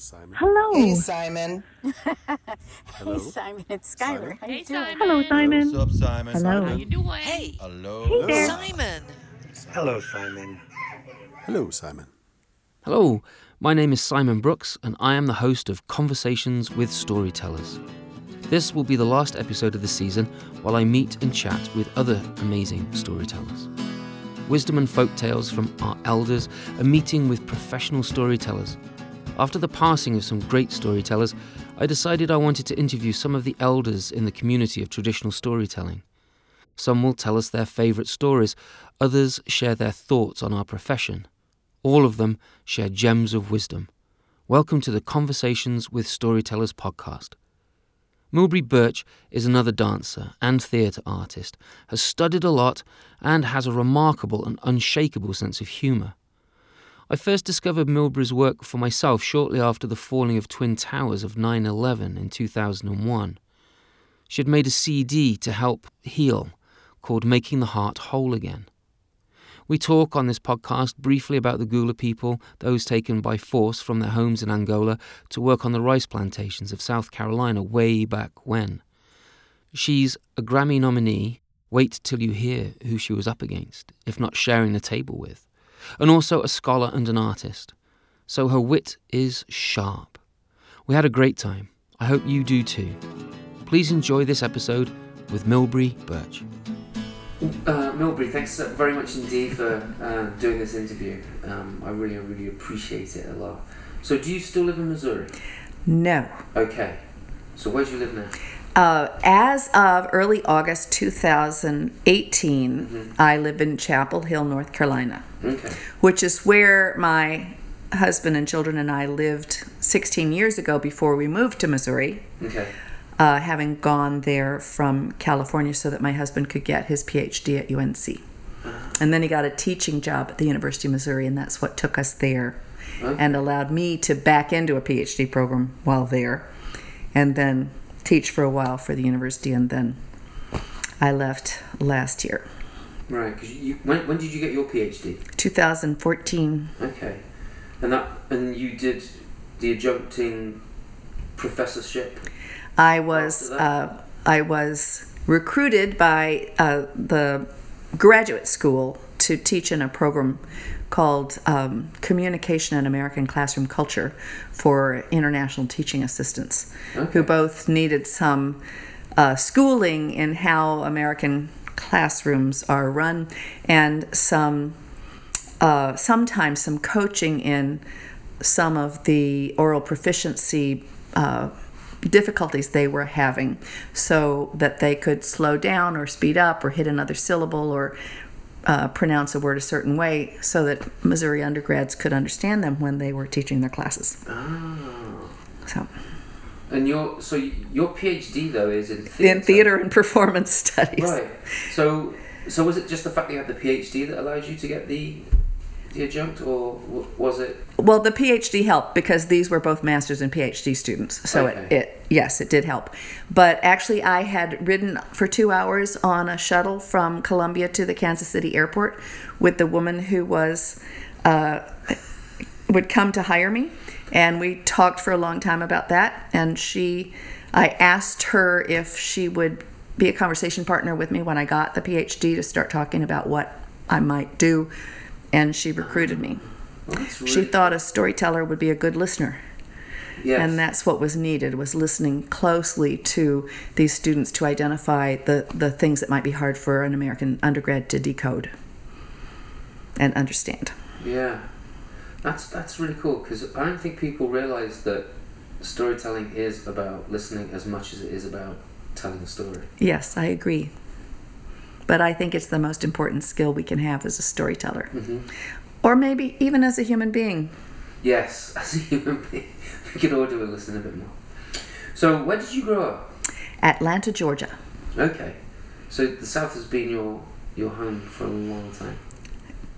Simon. Hello. Hey, Simon. Hello. Hey Simon, it's Skylar. How you Hey, doing? Simon. Hello, Simon. What's up, Simon? Hello. How you doing? Hey, Hello. there. Simon. Hello, Simon. Hello, Simon. Hello, my name is Simon Brooks, and I am the host of Conversations with Storytellers. This will be the last episode of the season while I meet and chat with other amazing storytellers. Wisdom and folk tales from our elders, a meeting with professional storytellers. After the passing of some great storytellers, I decided I wanted to interview some of the elders in the community of traditional storytelling. Some will tell us their favourite stories, others share their thoughts on our profession. All of them share gems of wisdom. Welcome to the Conversations with Storytellers podcast. Milbre Burch is another dancer and theatre artist, has studied a lot, and has a remarkable and unshakable sense of humour. I first discovered Milbre's work for myself shortly after the falling of Twin Towers of 9 11 in 2001. She had made a CD to help heal called Making the Heart Whole Again. We talk on this podcast briefly about the Gullah people, those taken by force from their homes in Angola to work on the rice plantations of South Carolina way back when. She's a Grammy nominee. Wait till you hear who she was up against, if not sharing the table with. And also a scholar and an artist. So her wit is sharp. We had a great time. I hope you do too. Please enjoy this episode with Milbre Burch. Uh, Milbre, thanks very much indeed for uh, doing this interview. Um, I really, really appreciate it a lot. So, do you still live in Missouri? No. Okay. So, where do you live now? Uh, as of early August 2018, Mm-hmm. I live in Chapel Hill, North Carolina, Okay. which is where my husband and children and I lived 16 years ago before we moved to Missouri, Okay. uh, having gone there from California so that my husband could get his PhD at UNC. And then he got a teaching job at the University of Missouri, and that's what took us there and allowed me to back into a PhD program while there and then teach for a while for the university. And then I left last year, Right. Cause you, when, when did you get your PhD? 2014. Okay. And that and you did the adjuncting professorship. I was uh, I was recruited by uh, the graduate school to teach in a program called um, Communication and American Classroom Culture for international teaching assistants, who both needed some uh, schooling in how American classrooms are run and some uh, sometimes some coaching in some of the oral proficiency uh, difficulties they were having so that they could slow down or speed up or hit another syllable or uh, pronounce a word a certain way so that Missouri undergrads could understand them when they were teaching their classes. Oh. So, And your so your PhD though is in theatre. in theater and performance studies. Right. So so was it just the fact that you had the PhD that allowed you to get the the adjunct, or was it? Well, the PhD helped because these were both masters and PhD students. So it, it, yes, it did help. But actually, I had ridden for two hours on a shuttle from Columbia to the Kansas City airport with the woman who was uh, would come to hire me, and we talked for a long time about that. And she, I asked her if she would be a conversation partner with me when I got the PhD to start talking about what I might do, and she recruited me. That's She really- thought a storyteller would be a good listener, Yes. and that's what was needed was listening closely to these students to identify the, the things that might be hard for an American undergrad to decode and understand. Yeah, that's that's really cool because I don't think people realize that storytelling is about listening as much as it is about telling a story. Yes, I agree. But I think it's the most important skill we can have as a storyteller. Mm-hmm. Or maybe even as a human being. Yes, as a human being, we can all do a listen a bit more. So, where did you grow up? Atlanta, Georgia. Okay, so the South has been your your home for a long time.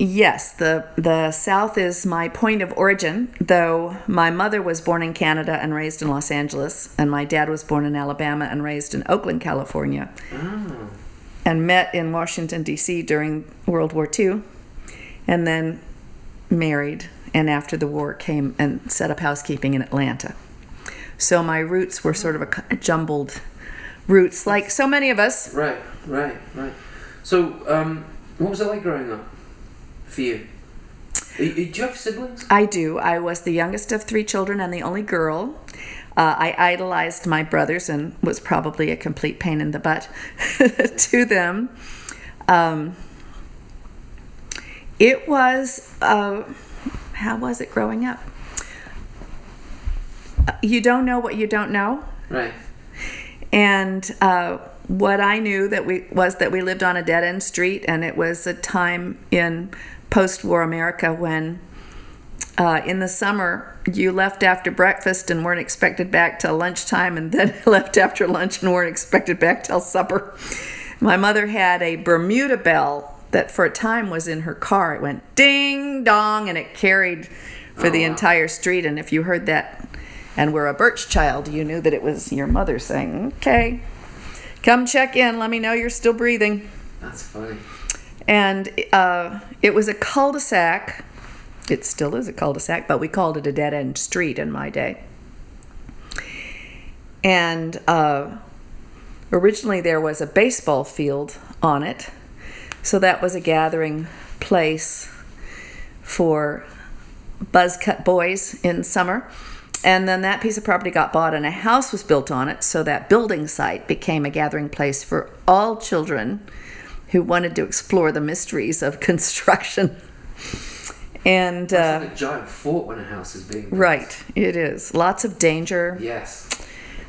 Yes, the the South is my point of origin. Though my mother was born in Canada and raised in Los Angeles, and my dad was born in Alabama and raised in Oakland, California, Oh, and met in Washington D.C. during World War II, and then married and after the war came and set up housekeeping in Atlanta. So my roots were sort of a jumbled roots, like so many of us. Right, right, right. So, um, what was it like growing up for you? You- Do you have siblings? I do. I was the youngest of three children and the only girl. Uh, I idolized my brothers and was probably a complete pain in the butt to them. Um, it was, uh, how was it growing up? Uh, You don't know what you don't know. Right. And uh, what I knew that we was that we lived on a dead end street, and it was a time in post-war America when, uh, in the summer, you left after breakfast and weren't expected back till lunchtime, and then left after lunch and weren't expected back till supper. My mother had a Bermuda bell that, for a time, was in her car. It went ding dong, and it carried for the entire street. And if you heard that and were a Burch child, you knew that it was your mother saying, "Okay, come check in. Let me know you're still breathing." That's funny. And uh, it was a cul-de-sac. It still is a cul-de-sac, but we called it a dead-end street in my day. And uh, originally there was a baseball field on it, so that was a gathering place for buzz cut boys in summer. And then that piece of property got bought and a house was built on it, so that building site became a gathering place for all children who wanted to explore the mysteries of construction. And It's uh, like a giant fort when a house is being built. right, it is lots of danger, Yes.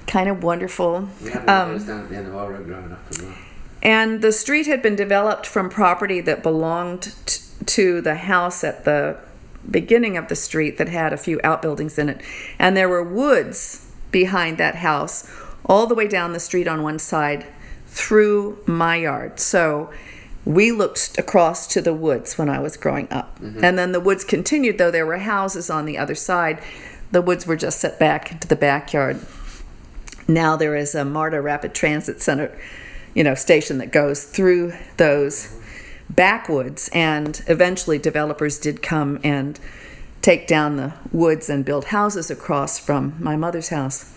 kind of wonderful. We had one Um, of those down at the end of our road growing up as well. And the street had been developed from property that belonged t- to the house at the beginning of the street that had a few outbuildings in it. And there were woods behind that house all the way down the street on one side through my yard. So we looked across to the woods when I was growing up. Mm-hmm. And then the woods continued, though there were houses on the other side. The woods were just set back into the backyard now there is a MARTA Rapid Transit Center, you know, station that goes through those backwoods, and eventually developers did come and take down the woods and build houses across from my mother's house.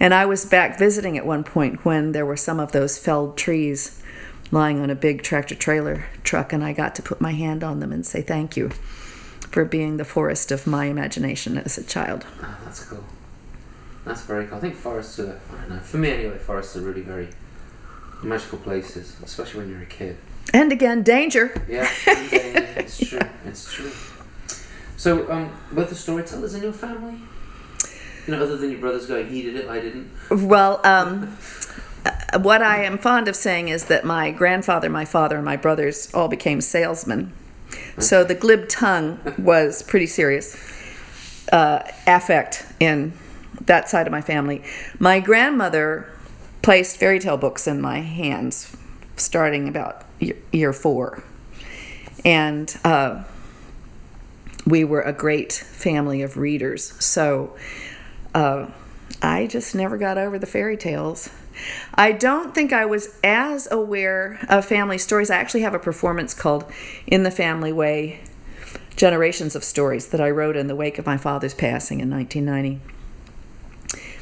And I was back visiting at one point when there were some of those felled trees lying on a big tractor trailer truck, and I got to put my hand on them and say thank you for being the forest of my imagination as a child. Oh, that's cool. That's very cool. I think forests are, I don't know, for me anyway, forests are really very magical places, especially when you're a kid. And again, danger. Yeah, uh, it's true. It's true. So, um, were the storytellers in your family? You know, other than your brothers going, he did it, I didn't. Well, um, uh, what I am fond of saying is that my grandfather, my father, and my brothers all became salesmen. So the glib tongue was pretty serious uh, affect in that side of my family. My grandmother placed fairy tale books in my hands starting about year, four. And uh, we were a great family of readers. So uh, I just never got over the fairy tales. I don't think I was as aware of family stories. I actually have a performance called In the Family Way Generations of Stories that I wrote in the wake of my father's passing in 1990.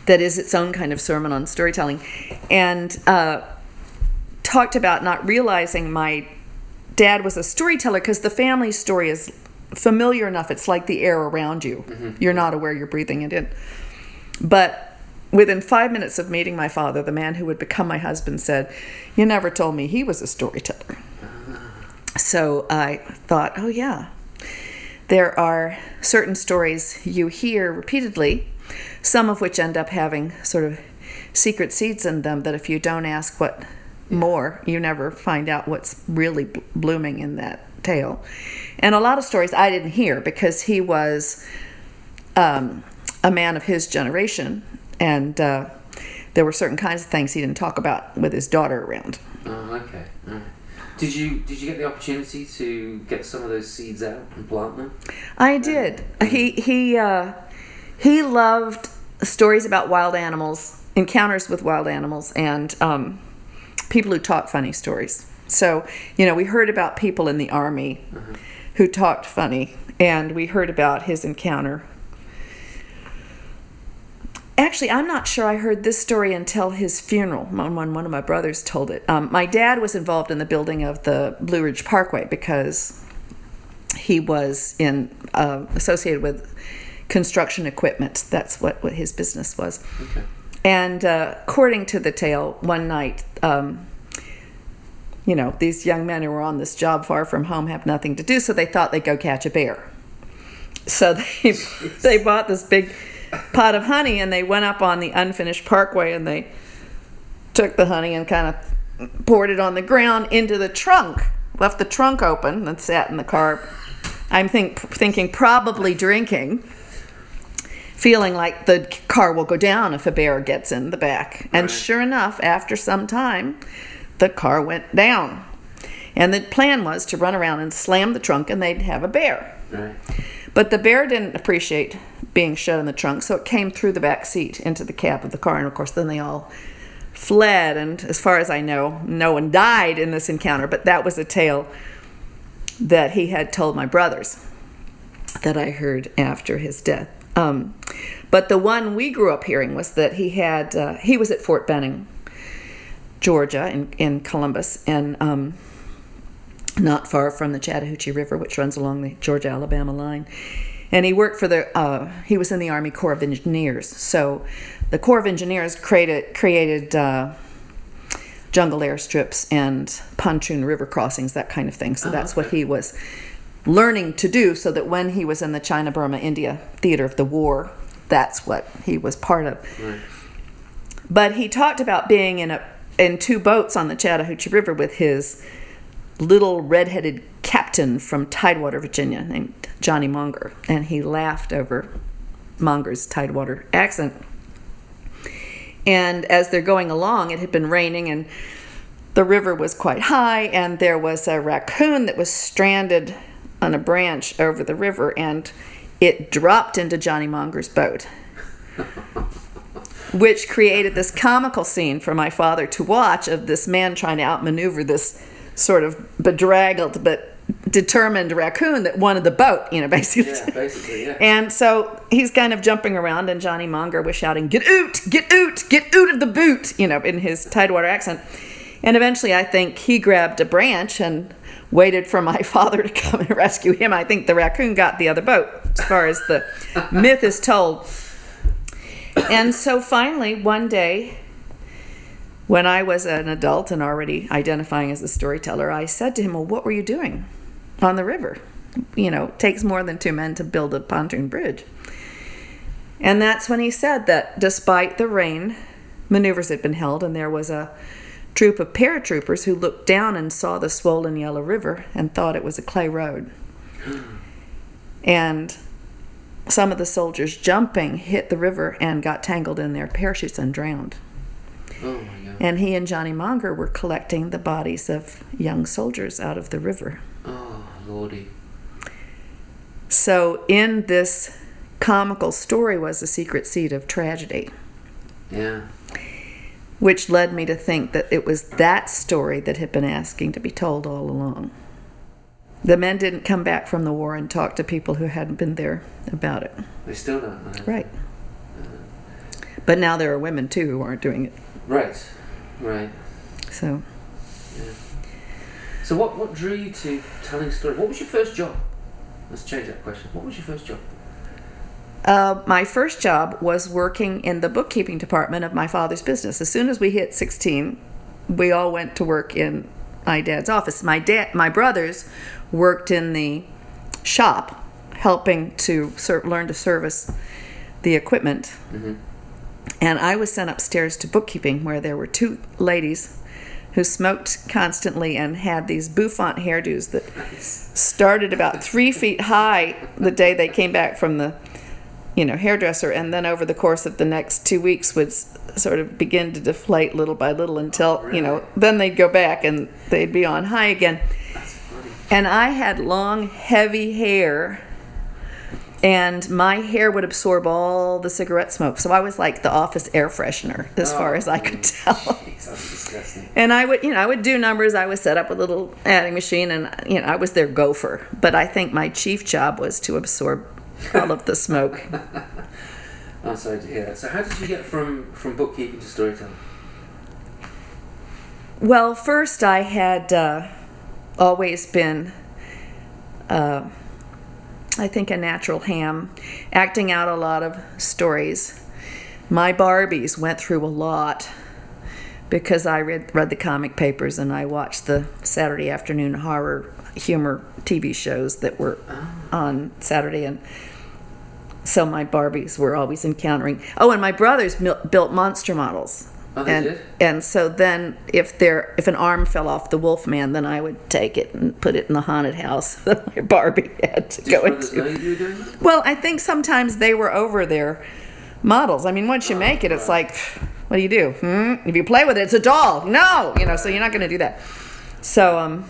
That is its own kind of sermon on storytelling. And uh, talked about not realizing my dad was a storyteller because the family story is familiar enough. It's like the air around you. You're not aware you're breathing it in. But within five minutes of meeting my father, the man who would become my husband said, You never told me he was a storyteller. So I thought, Oh, yeah. There are certain stories you hear repeatedly, some of which end up having sort of secret seeds in them that if you don't ask what more, you never find out what's really bl- blooming in that tale. And a lot of stories I didn't hear because he was um, a man of his generation, and uh, there were certain kinds of things he didn't talk about with his daughter around. Oh, okay. Alright. Did you did you get the opportunity to get some of those seeds out and plant them? I did. He he uh, he loved stories about wild animals, encounters with wild animals, and um, people who talk funny stories. So you know, we heard about people in the army who talked funny, and we heard about his encounter. Actually, I'm not sure I heard this story until his funeral when one of my brothers told it. Um, my dad was involved in the building of the Blue Ridge Parkway because he was in uh, associated with construction equipment. That's what, what his business was. Okay. And uh, according to the tale, one night, um, you know, these young men who were on this job far from home have nothing to do, so they thought they'd go catch a bear. So they they bought this big pot of honey and they went up on the unfinished parkway and they took the honey and kind of poured it on the ground into the trunk. Left the trunk open and sat in the car. I'm think, thinking probably drinking, feeling like the car will go down if a bear gets in the back. And sure enough, after some time, the car went down. And the plan was to run around and slam the trunk and they'd have a bear. Right. But the bear didn't appreciate being shut in the trunk, so it came through the back seat into the cab of the car. And of course, then they all fled. And as far as I know, no one died in this encounter, but that was a tale that he had told my brothers that I heard after his death. Um, but the one we grew up hearing was that he had, uh, he was at Fort Benning, Georgia, in, in Columbus, and um, not far from the Chattahoochee River, which runs along the Georgia Alabama line. And he worked for the, uh, he was in the Army Corps of Engineers. So the Corps of Engineers created, created uh, jungle airstrips and pontoon river crossings, that kind of thing. So that's what he was learning to do so that when he was in the China Burma India theater of the war, that's what he was part of. But he talked about being in a in two boats on the Chattahoochee River with his little redheaded captain from Tidewater, Virginia, named Johnny Monger, and he laughed over Monger's Tidewater accent. And as they're going along, it had been raining and the river was quite high, and there was a raccoon that was stranded on a branch over the river, and it dropped into Johnny Monger's boat which created this comical scene for my father to watch of this man trying to outmaneuver this sort of bedraggled but determined raccoon that wanted the boat, you know, basically. Yeah, basically, yeah. And so he's kind of jumping around, and Johnny Monger was shouting, Get out! Get out! Get out of the boot! You know, in his Tidewater accent. And eventually, I think he grabbed a branch and waited for my father to come and rescue him. I think the raccoon got the other boat, as far as the myth is told. And so finally, one day, when I was an adult and already identifying as a storyteller, I said to him, Well, what were you doing on the river? You know, it takes more than two men to build a pontoon bridge. And that's when he said that despite the rain, maneuvers had been held, and there was a troop of paratroopers who looked down and saw the swollen yellow river and thought it was a clay road. And some of the soldiers jumping hit the river and got tangled in their parachutes and drowned. Oh my god. And he and Johnny Monger were collecting the bodies of young soldiers out of the river. So, in this comical story was a secret seed of tragedy, Yeah. which led me to think that it was that story that had been asking to be told all along. The men didn't come back from the war and talk to people who hadn't been there about it. They still don't know. Right. Uh-huh. But now there are women too who aren't doing it. Right. Right. So, So what what drew you to telling stories? What was your first job? Let's change that question. What was your first job? uh, my first job was working in the bookkeeping department of my father's business. As soon as we hit 16, we all went to work in my dad's office. My dad, my brothers, worked in the shop, helping to ser- learn to service the equipment. And I was sent upstairs to bookkeeping, where there were two ladies who smoked constantly and had these bouffant hairdos that started about three feet high the day they came back from the you know hairdresser and then over the course of the next two weeks would sort of begin to deflate little by little until oh, you know then they'd go back and they'd be on high again. And i had long heavy hair and my hair would absorb all the cigarette smoke. So I was like the office air freshener, as far as I could tell. Jeez, that's disgusting. And I would, you know, I would do numbers. I would set up a little adding machine, and you know, I was their gopher. But I think my chief job was to absorb all of the smoke. I'm sorry to hear that. So, how did you get from from bookkeeping to storytelling? Well, first I had uh, always been, uh, I think, a natural ham, acting out a lot of stories. My Barbies went through a lot because I read read the comic papers and I watched the Saturday afternoon horror humor TV shows that were on Saturday and. So my Barbies were always encountering. Oh, and my brothers built monster models. Oh, they and, did? and so then if there if an arm fell off the wolf man then i would take it and put it in the haunted house that my barbie had to Did go into. know you were doing that? well i think sometimes they were over their models. I mean once you make it it's like what do you do? Hmm? if you play with it it's a doll. No! You know so you're not going to do that. So um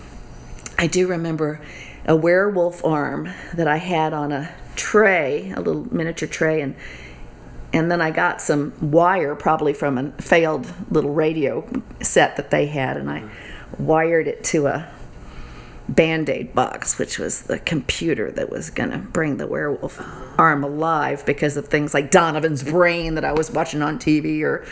i do remember a werewolf arm that i had on a tray a little miniature tray and and then I got some wire, probably from a failed little radio set that they had, and I wired it to a band aid box, which was the computer that was going to bring the werewolf arm alive because of things like Donovan's brain that I was watching on TV or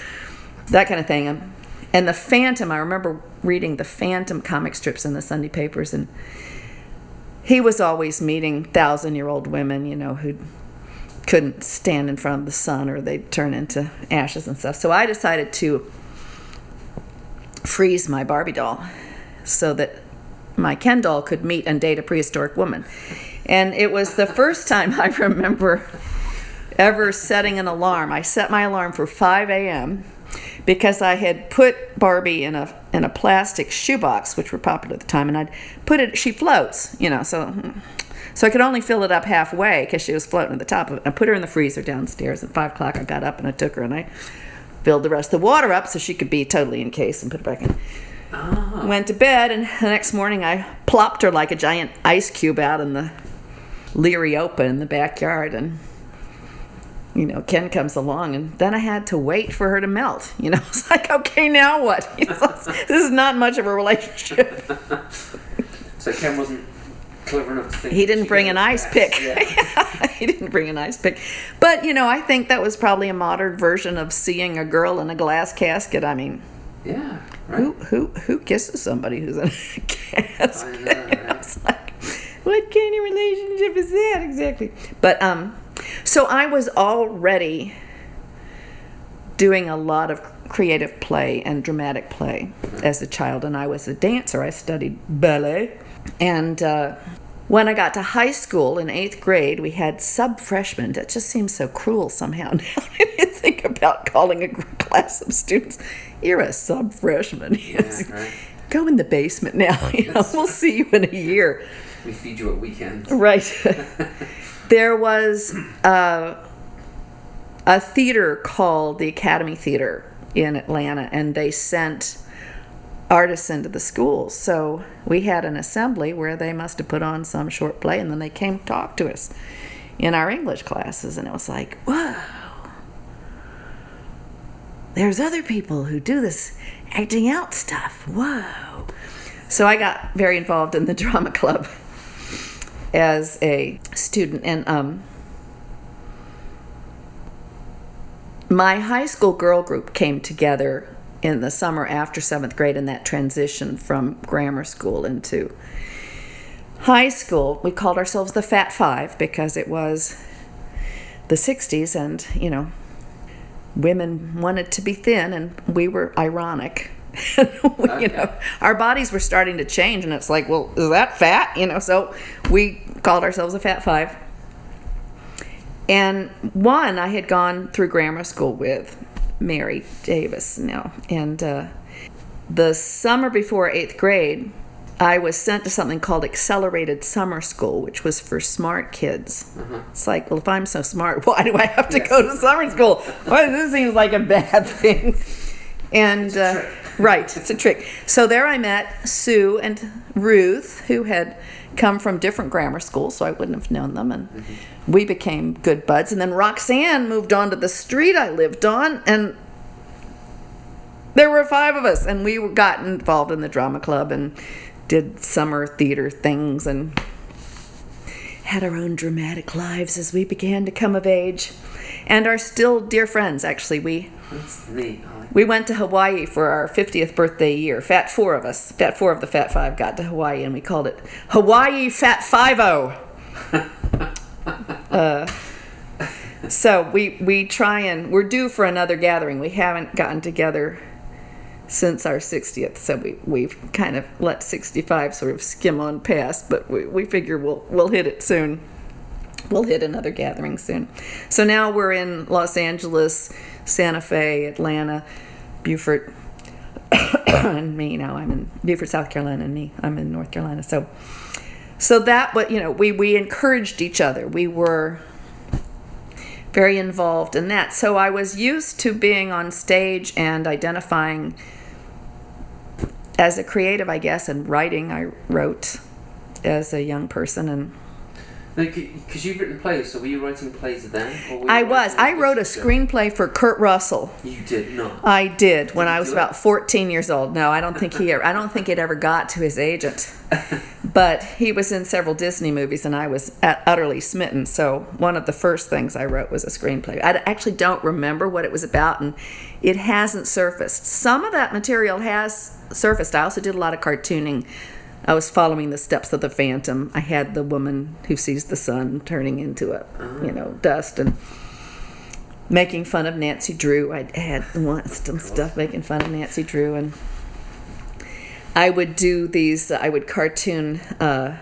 that kind of thing. And- the Phantom, I remember reading the Phantom comic strips in the Sunday papers, and he was always meeting thousand year old women, you know, who couldn't stand in front of the sun or they'd turn into ashes and stuff. So I decided to freeze my Barbie doll so that my Ken doll could meet and date a prehistoric woman. And it was the first time I remember ever setting an alarm. I set my alarm for 5 a.m. because I had put Barbie in a in a plastic shoebox, which were popular at the time, and I'd put it. She floats, you know, so so I could only fill it up halfway because she was floating at the top of it. I put her in the freezer downstairs at five o'clock. I got up and I took her and I filled the rest of the water up so she could be totally encased and put it back in. Ah. Went to bed, and the next morning I plopped her like a giant ice cube out in the leery Open in the backyard, and you know Ken comes along, and then I had to wait for her to melt. You know, it's like okay, now what? You know, this is not much of a relationship. So Ken wasn't clever enough to think. He didn't bring an ice pick. Yeah. he didn't bring an ice pick. But, you know, I think that was probably a modern version of seeing a girl in a glass casket. I mean, yeah. Right. who who who kisses somebody who's in a casket? I know, right? It's like, what kind of relationship is that exactly? But um, so I was already doing a lot of creative play and dramatic play as a child, and I was a dancer. I studied ballet, and uh, when I got to high school in eighth grade, we had sub freshmen. That just seems so cruel somehow. Now you think about calling a class of students, you're a sub freshman. Yeah, right. Go in the basement now. You know, we'll see you in a year. We feed you at weekends. Right. there was uh, a theater called the Academy Theater in Atlanta, and they sent artists into the schools. So we had an assembly where they must have put on some short play, and then they came talk to us in our English classes, and it was like, whoa. There's other people who do this acting out stuff. Whoa. So I got very involved in the drama club as a student and um, my high school girl group came together in the summer after seventh grade in that transition from grammar school into high school. We called ourselves the fat five because it was the 60s and you know women wanted to be thin and we were ironic. We- you know our bodies were starting to change and it's like well is that fat? You know so we called ourselves a fat five and one i had gone through grammar school with mary davis now and uh, the summer before eighth grade i was sent to something called accelerated summer school which was for smart kids. It's like well if i'm so smart why do i have to go to summer school? Well this seems like a bad thing. And uh, right it's a trick. So there i met sue and ruth who had come from different grammar schools, so I wouldn't have known them. And we became good buds. And then Roxanne moved on to the street I lived on, and there were five of us, and we got involved in the drama club and did summer theater things and had our own dramatic lives as we began to come of age and are still dear friends actually we That's neat. We went to Hawaii for our 50th birthday year. Fat four of us, fat four of the fat five, got to Hawaii, and we called it Hawaii Fat Five O. uh, so we we try and we're due for another gathering. We haven't gotten together since our 60th, so we we've kind of let 65 sort of skim on past, but we, we figure we'll we'll hit it soon we'll hit another gathering soon. So now we're in Los Angeles, Santa Fe, Atlanta, Beaufort, and me. Now I'm in Beaufort, South Carolina, and me. I'm in North Carolina. So, so that what you know, we we encouraged each other. We were very involved in that. So I was used to being on stage and identifying as a creative, I guess, and writing. I wrote as a young person and because you've written plays, so were you writing plays then? I was. I wrote a screenplay for Kurt Russell. You did not. I did when Did he I was about it? 14 years old. No, I don't think he. Ever, I don't think it ever got to his agent. But he was in several Disney movies, and I was at, utterly smitten. So one of the first things I wrote was a screenplay. I actually don't remember what it was about, and it hasn't surfaced. Some of that material has surfaced. I also did a lot of cartooning. I was following the steps of the Phantom. I had the woman who sees the sun turning into a, you know, dust and making fun of Nancy Drew. I had and stuff making fun of Nancy Drew, and I would do these. I would cartoon uh,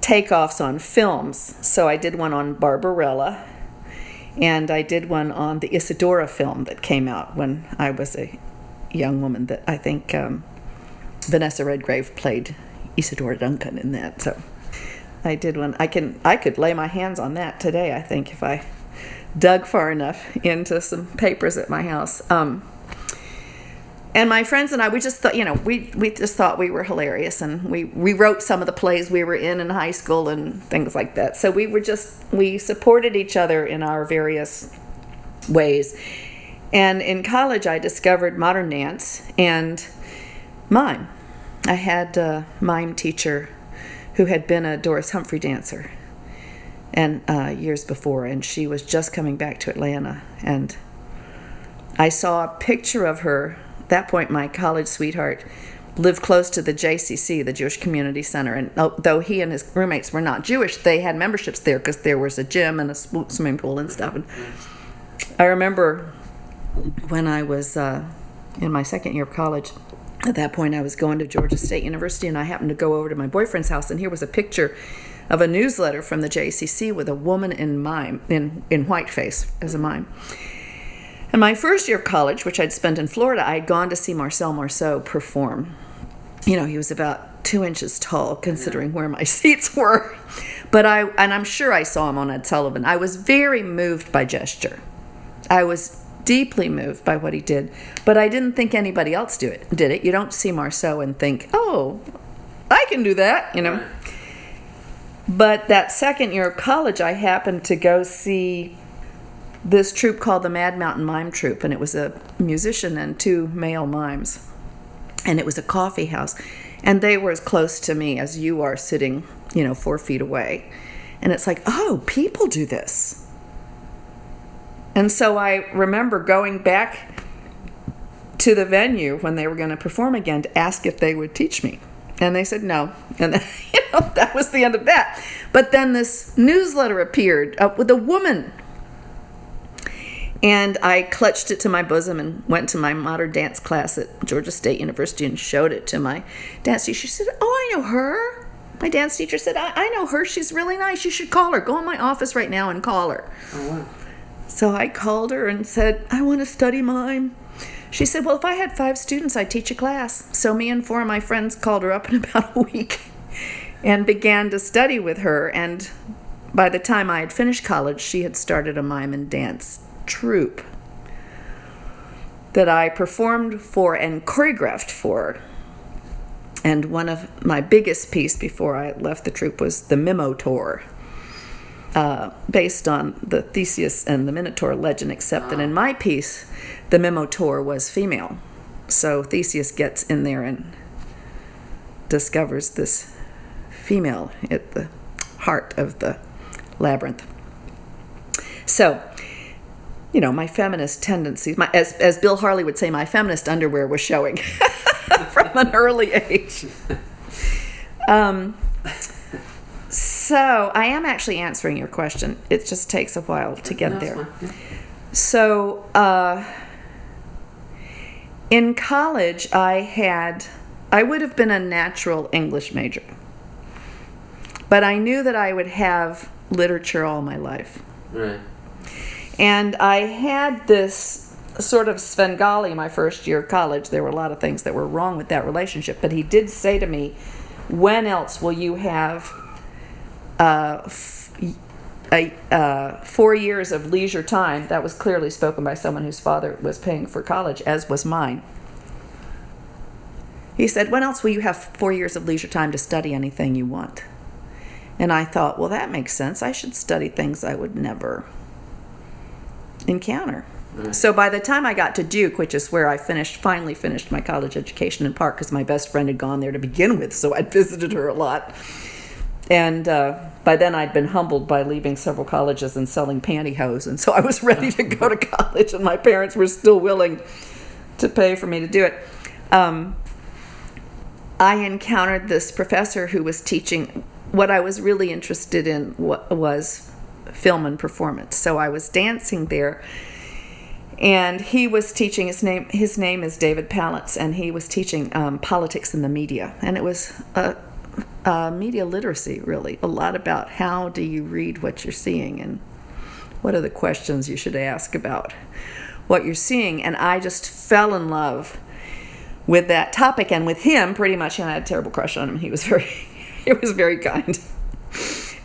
takeoffs on films. So I did one on Barbarella, and I did one on the Isadora film that came out when I was a young woman. That I think um, Vanessa Redgrave played Isadora Duncan in that. So I did one. I can I could lay my hands on that today. I think if I dug far enough into some papers at my house. Um, and my friends and I, we just thought, you know, we, we just thought we were hilarious, and we, we wrote some of the plays we were in in high school and things like that. So we were just we supported each other in our various ways. And in college, I discovered modern dance and mime. I had a mime teacher who had been a Doris Humphrey dancer, and uh, years before, and she was just coming back to Atlanta, and I saw a picture of her. At that point, my college sweetheart lived close to the JCC, the Jewish Community Center, and oh, though he and his roommates were not Jewish, they had memberships there because there was a gym and a swimming pool and stuff. And I remember when I was uh, in my second year of college. At that point, I was going to Georgia State University, and I happened to go over to my boyfriend's house, and here was a picture of a newsletter from the JCC with a woman in mime in in whiteface as a mime. In my first year of college, which I'd spent in Florida, I had gone to see Marcel Marceau perform. You know, he was about two inches tall, considering where my seats were. But I, and I'm sure I saw him on Ed Sullivan. I was very moved by gesture. I was deeply moved by what he did, but I didn't think anybody else do it. Did it? You don't see Marceau and think, "Oh, I can do that," you know. But that second year of college, I happened to go see this troupe called the Mad Mountain Mime Troupe, and it was a musician and two male mimes. And it was a coffee house. And they were as close to me as you are sitting, you know, four feet away. And it's like, oh, people do this. And so I remember going back to the venue when they were going to perform again to ask if they would teach me. And they said no. And then, you know, that was the end of that. But then this newsletter appeared uh, with a woman and I clutched it to my bosom and went to my modern dance class at Georgia State University and showed it to my dance teacher. She said, Oh, I know her. My dance teacher said, I, I know her. She's really nice. You should call her. Go in my office right now and call her. Oh wow. So I called her and said, I want to study mime. She said, Well, if I had five students, I'd teach a class. So me and four of my friends called her up in about a week and began to study with her. And by the time I had finished college, she had started a mime and dance troupe that I performed for and choreographed for and one of my biggest piece before I left the troupe was the Minotaur, uh, based on the Theseus and the Minotaur legend, except that in my piece, the Minotaur was female. So Theseus gets in there and discovers this female at the heart of the labyrinth. So, you know, my feminist tendencies, my, as, as Bill Harley would say, my feminist underwear was showing from an early age. Um, so, I am actually answering your question. It just takes a while to get there. So, uh, in college, I had, I would have been a natural English major. But I knew that I would have literature all my life. Right. And I had this sort of Svengali my first year of college. There were a lot of things that were wrong with that relationship, but he did say to me, When else will you have uh, f- a, uh, four years of leisure time? That was clearly spoken by someone whose father was paying for college, as was mine. He said, When else will you have four years of leisure time to study anything you want? And I thought, well, that makes sense. I should study things I would never encounter. So by the time I got to Duke, which is where I finished, finally finished my college education in part because my best friend had gone there to begin with, so I'd visited her a lot. And uh, by then I'd been humbled by leaving several colleges and selling pantyhose, and so I was ready to go to college, and my parents were still willing to pay for me to do it. Um, I encountered this professor who was teaching what I was really interested in wa- was film and performance. So I was dancing there, and he was teaching. His name his name is David Paletz, and he was teaching um, politics in the media, and it was a, a media literacy really a lot about how do you read what you're seeing and what are the questions you should ask about what you're seeing, and I just fell in love with that topic and with him pretty much and I had a terrible crush on him. He was very he was very kind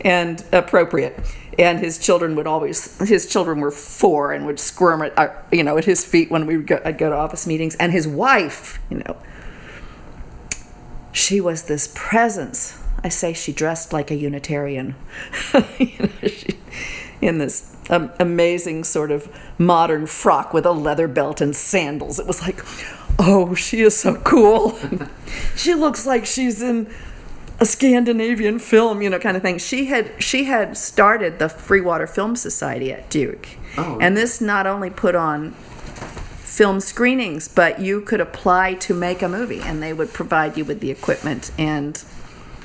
and appropriate. And his children would always his children were four and would squirm at uh, you know at his feet when we would go, I'd go to office meetings. And his wife you know she was this presence I say she dressed like a Unitarian you know, she, in this um, amazing sort of modern frock with a leather belt and sandals it was like oh, she is so cool. she looks like she's in a Scandinavian film, you know, kind of thing. She had she had started the Freewater Film Society at Duke, Oh. and this not only put on film screenings, but you could apply to make a movie, and they would provide you with the equipment and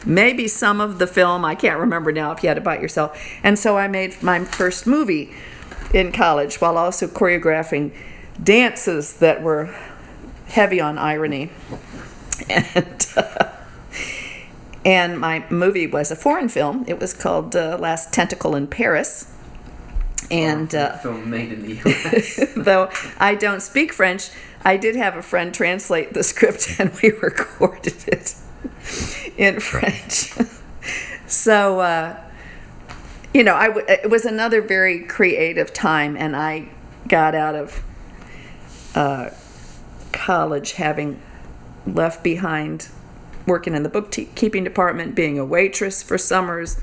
maybe some of the film. I can't remember now if you had to buy it yourself. And so I made my first movie in college while also choreographing dances that were heavy on irony. And, uh, and my movie was a foreign film. It was called uh, Last Tentacle in Paris. And uh, film made in the US. though I don't speak French, I did have a friend translate the script and we recorded it in French. so, uh, you know, I w- it was another very creative time, and I got out of uh, college having left behind working in the bookkeeping department, being a waitress for summers.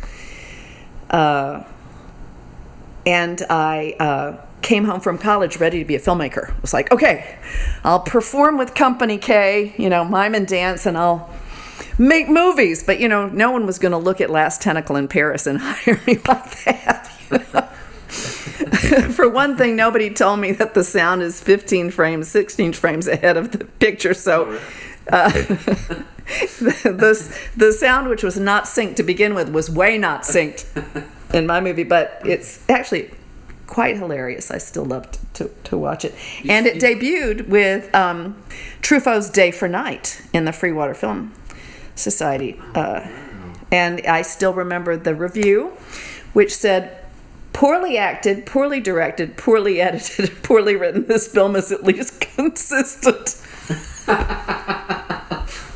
Uh, and I uh, came home from college ready to be a filmmaker. It was like, okay, I'll perform with Company K, you know, mime and dance, and I'll make movies. But, you know, no one was going to look at Last Tentacle in Paris and hire me like that. you know. For one thing, nobody told me that the sound is 15 frames, 16 frames ahead of the picture. So uh, the, the, the sound, which was not synced to begin with, was way not synced in my movie. But it's actually quite hilarious. I still love to, to, to watch it. And it debuted with um, Truffaut's Day for Night in the Freewater Film Society. Uh, and I still remember the review, which said, poorly acted, poorly directed, poorly edited, poorly written. This film is at least consistent.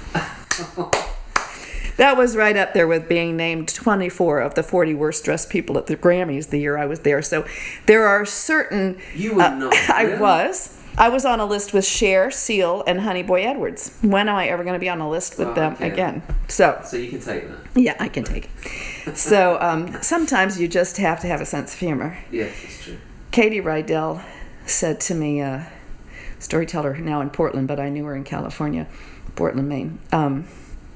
that was right up there with being named 24 of the 40 worst dressed people at the Grammys the year I was there. So there are certain. You were uh, not, I really? was. I was on a list with Cher, Seal, and Honeyboy Edwards. When am I ever going to be on a list with Oh, them okay. again? So, So you can take that. yeah, I can take it. So, um, sometimes you just have to have a sense of humor. Yes, it's true. Katie Rydell said to me, uh, storyteller now in Portland, but I knew her in California, Portland, Maine. Um,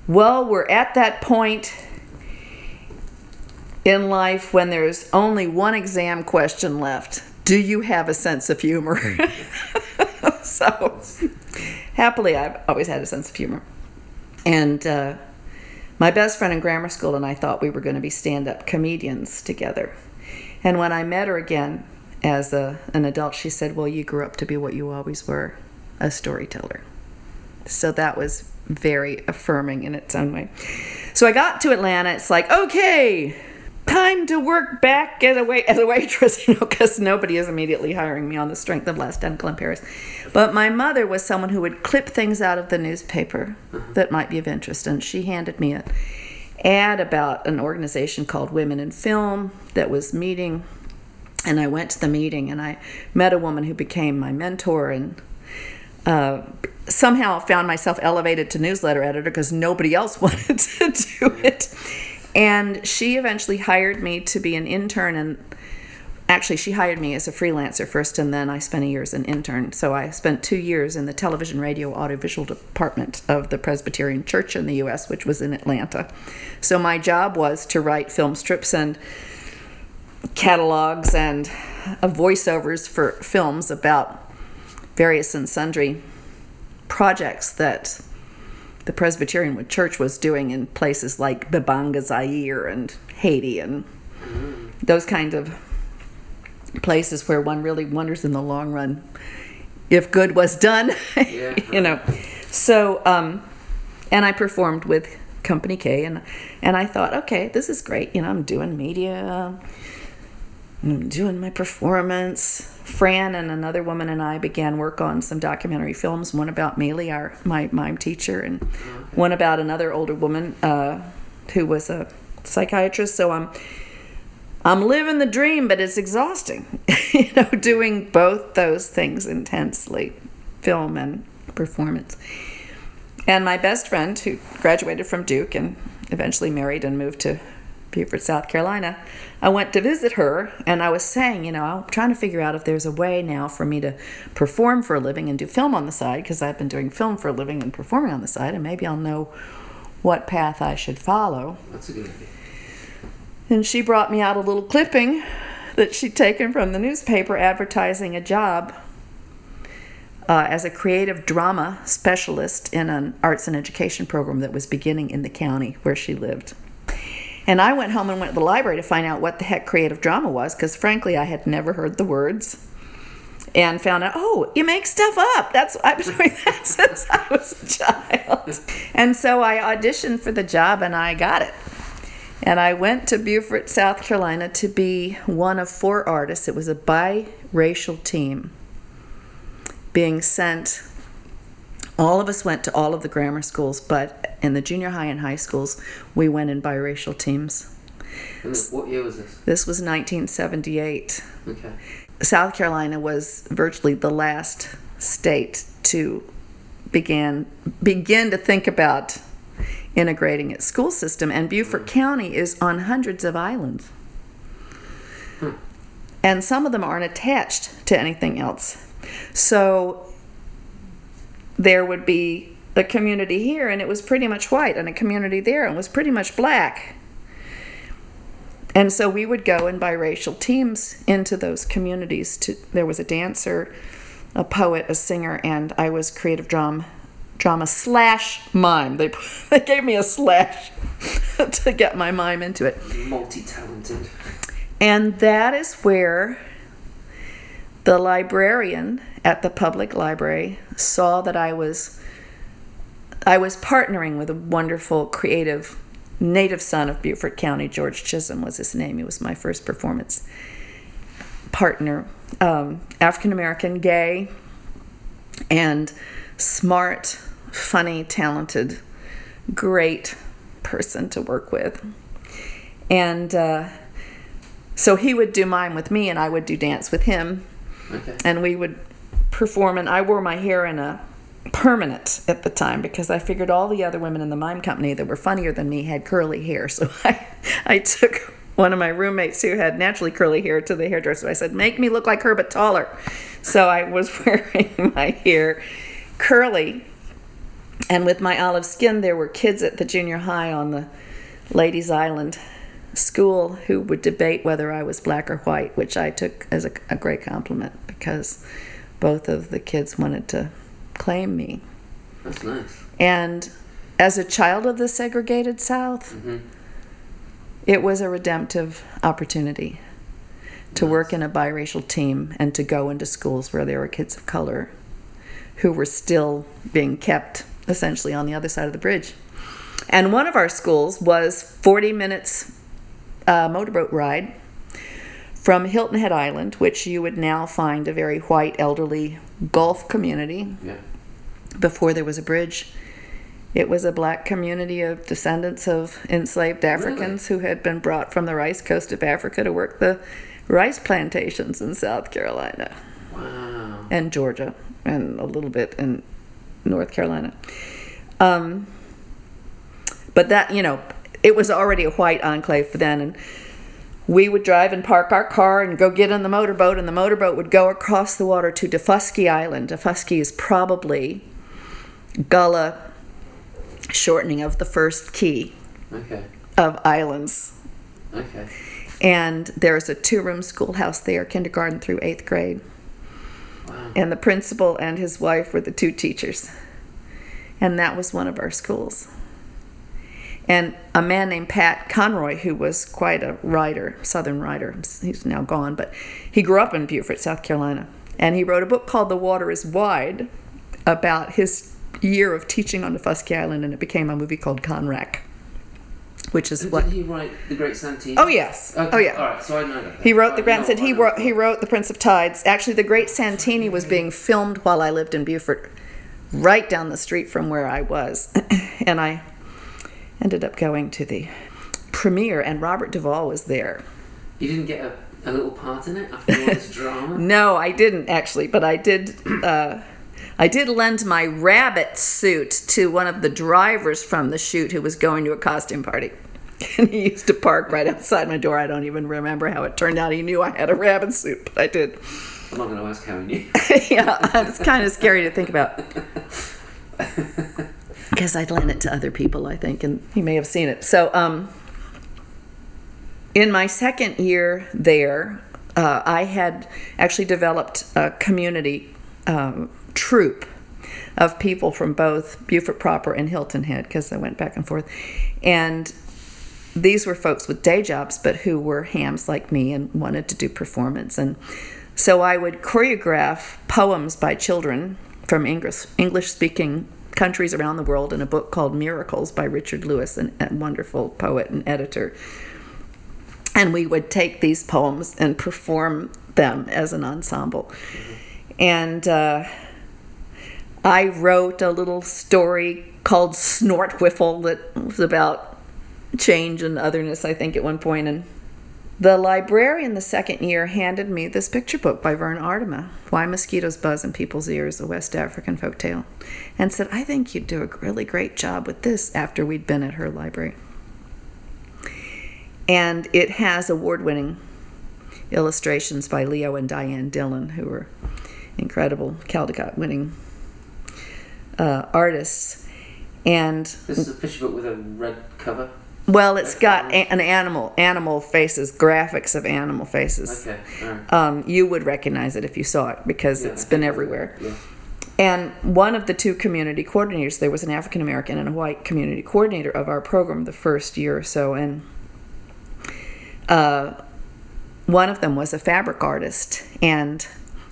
well, we're at that point in life when there's only one exam question left. Do you have a sense of humor? so, happily, I've always had a sense of humor. And uh, my best friend in grammar school and I thought we were going to be stand up comedians together. And when I met her again as a, an adult, she said, Well, you grew up to be what you always were a storyteller. So that was very affirming in its own way. So I got to Atlanta. It's like, okay, time to work back as a wait as a waitress, you know, because nobody is immediately hiring me on the strength of Last Uncle in Paris. But my mother was someone who would clip things out of the newspaper that might be of interest, and she handed me an ad about an organization called Women in Film that was meeting, and I went to the meeting and I met a woman who became my mentor and uh, somehow found myself elevated to newsletter editor because nobody else wanted to do it. And she eventually hired me to be an intern. And actually, she hired me as a freelancer first, and then I spent a year as an intern. So I spent two years in the television, radio, audiovisual department of the Presbyterian Church in the U.S., which was in Atlanta. So my job was to write film strips and catalogs and uh, voiceovers for films about various and sundry projects that the Presbyterian Church was doing in places like Bibanga, Zaire, and Haiti, and those kind of places where one really wonders in the long run if good was done, Yeah. you know. So, um, and I performed with Company K, and and I thought, okay, this is great. You know, I'm doing media, I'm doing my performance. Fran and another woman and I began work on some documentary films. One about Mealy, our my mime teacher, and one about another older woman uh, who was a psychiatrist. So I'm I'm living the dream, but it's exhausting. you know, doing both those things intensely, film and performance. And my best friend, who graduated from Duke and eventually married and moved to Beaufort, South Carolina, I went to visit her and I was saying, you know, I'm trying to figure out if there's a way now for me to perform for a living and do film on the side because I've been doing film for a living and performing on the side, and maybe I'll know what path I should follow. That's a good idea. And she brought me out a little clipping that she'd taken from the newspaper advertising a job uh, as a creative drama specialist in an arts and education program that was beginning in the county where she lived. And I went home and went to the library to find out what the heck creative drama was because, frankly, I had never heard the words. And found out, oh, you make stuff up. That's I've been doing that since I was a child. And so I auditioned for the job and I got it. And I went to Beaufort, South Carolina to be one of four artists. It was a biracial team being sent. All of us went to all of the grammar schools, but in the junior high and high schools, we went in biracial teams. What year was this? This was 1978. Okay. South Carolina was virtually the last state to begin begin to think about integrating its school system and Beaufort hmm. County is on hundreds of islands. Hmm. And some of them aren't attached to anything else. So there would be a community here and it was pretty much white and a community there and was pretty much black. And so we would go in biracial teams into those communities. To there was a dancer, a poet, a singer, and I was creative drama, drama slash mime. They they gave me a slash to get my mime into it, Multi-talented. and that is where the librarian at the public library saw that I was I was partnering with a wonderful creative native son of Beaufort County. George Chisholm was his name. He was my first performance partner. Um, African American, gay, and smart, funny, talented, great person to work with. And uh, so he would do mime with me, and I would do dance with him Okay. and we would perform, and I wore my hair in a permanent at the time because I figured all the other women in the mime company that were funnier than me had curly hair. So I, I took one of my roommates who had naturally curly hair to the hairdresser. I said, "Make me look like her, but taller." So I was wearing my hair curly, and with my olive skin, there were kids at the junior high on the Lady's Island school who would debate whether I was black or white, which I took as a, a great compliment because both of the kids wanted to claim me. That's nice. And as a child of the segregated South, mm-hmm. it was a redemptive opportunity to work in a biracial team and to go into schools where there were kids of color who were still being kept essentially on the other side of the bridge. And one of our schools was 40 minutes uh, motorboat ride from Hilton Head Island, which you would now find a very white, elderly Gulf community Yeah. before there was a bridge. It was a black community of descendants of enslaved Africans who had been brought from the rice coast of Africa to work the rice plantations in South Carolina Wow. and Georgia and a little bit in North Carolina. Um, but that, you know, it was already a white enclave for then. And we would drive and park our car and go get in the motorboat, and the motorboat would go across the water to Daufuskie Island. Daufuskie is probably Gullah shortening of the first key Okay. of islands. Okay. And there's a two room schoolhouse there, kindergarten through eighth grade. Wow. And the principal and his wife were the two teachers. And that was one of our schools. And a man named Pat Conroy, who was quite a writer, Southern writer, he's now gone, but he grew up in Beaufort, South Carolina. And he wrote a book called The Water is Wide about his year of teaching on Daufuskie Island, and it became a movie called Conrack, which is And what. Did he write The Great Santini? Oh, yes. Okay. Oh, yeah. All right. So I know that. He wrote I the Grand Santini. He wrote, he wrote the Prince of Tides. Actually, the Great Santini was being filmed while I lived in Beaufort, right down the street from where I was, and I ended up going to the premiere, and Robert Duvall was there. You didn't get a, a little part in it after all this drama. No, I didn't actually, but I did. Uh, I did lend my rabbit suit to one of the drivers from the shoot who was going to a costume party. And he used to park right outside my door. I don't even remember how it turned out. He knew I had a rabbit suit, but I did. I'm not going to ask how he knew. yeah, it's kind of scary to think about. Because I'd lent it to other people, I think, and he may have seen it. So, um, in my second year there, uh, I had actually developed a community um, troop of people from both Beaufort proper and Hilton Head, because I went back and forth. And these were folks with day jobs, but who were hams like me and wanted to do performance. And so I would choreograph poems by children from English speaking countries around the world in a book called Miracles by Richard Lewis, a wonderful poet and editor. And we would take these poems and perform them as an ensemble. And uh, I wrote a little story called Snort Whiffle that was about change and otherness, I think, at one point. And the librarian the second year handed me this picture book by Verna Aardema, Why Mosquitoes Buzz in People's Ears, a West African folk tale, and said, I think you'd do a really great job with this after we'd been at her library. And it has award winning illustrations by Leo and Diane Dillon, who are incredible Caldecott winning uh, artists. And This is a picture book with a red cover. Well, it's got a- an animal, animal faces, graphics of animal faces. Okay. Right. Um, you would recognize it if you saw it because Yeah, it's been everywhere. Yeah. And one of the two community coordinators, there was an African American and a white community coordinator of our program the first year or so, and uh, one of them was a fabric artist, and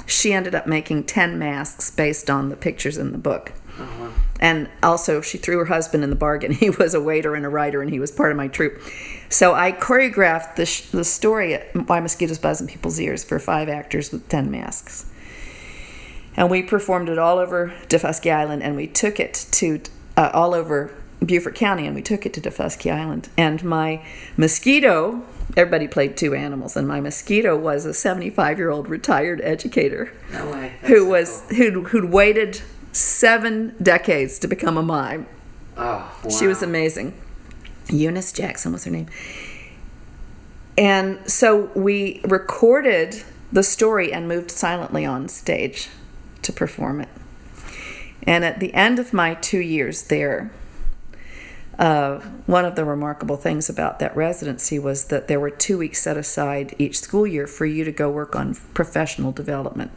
she ended up making 10 masks based on the pictures in the book. Oh, wow. And also, she threw her husband in the bargain. He was a waiter and a writer, and he was part of my troupe. So I choreographed the, sh- the story at Why Mosquitoes Buzz in People's Ears for five actors with 10 masks. And we performed it all over Daufuskie Island, and we took it to uh, all over Beaufort County, and we took it to Daufuskie Island. And my mosquito everybody played two animals, and my mosquito was a 75 year old retired educator No way. who was who'd, who'd waited seven decades to become a mime. Oh, wow. She was amazing. Eunice Jackson was her name. And so we recorded the story and moved silently on stage to perform it. And at the end of my two years there, uh, one of the remarkable things about that residency was that there were two weeks set aside each school year for you to go work on professional development.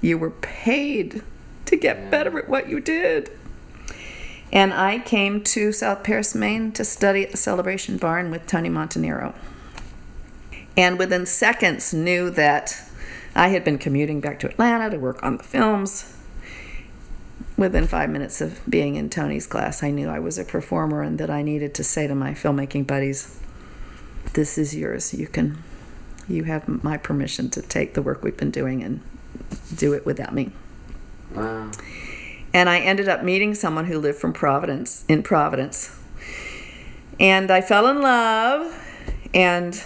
You were paid to get better at what you did. And I came to South Paris, Maine to study at the Celebration Barn with Tony Montanaro. And within seconds knew that I had been commuting back to Atlanta to work on the films. Within five minutes of being in Tony's class, I knew I was a performer and that I needed to say to my filmmaking buddies, This is yours. You can, you have my permission to take the work we've been doing and do it without me. Wow. And I ended up meeting someone who lived from Providence, in Providence. And I fell in love. And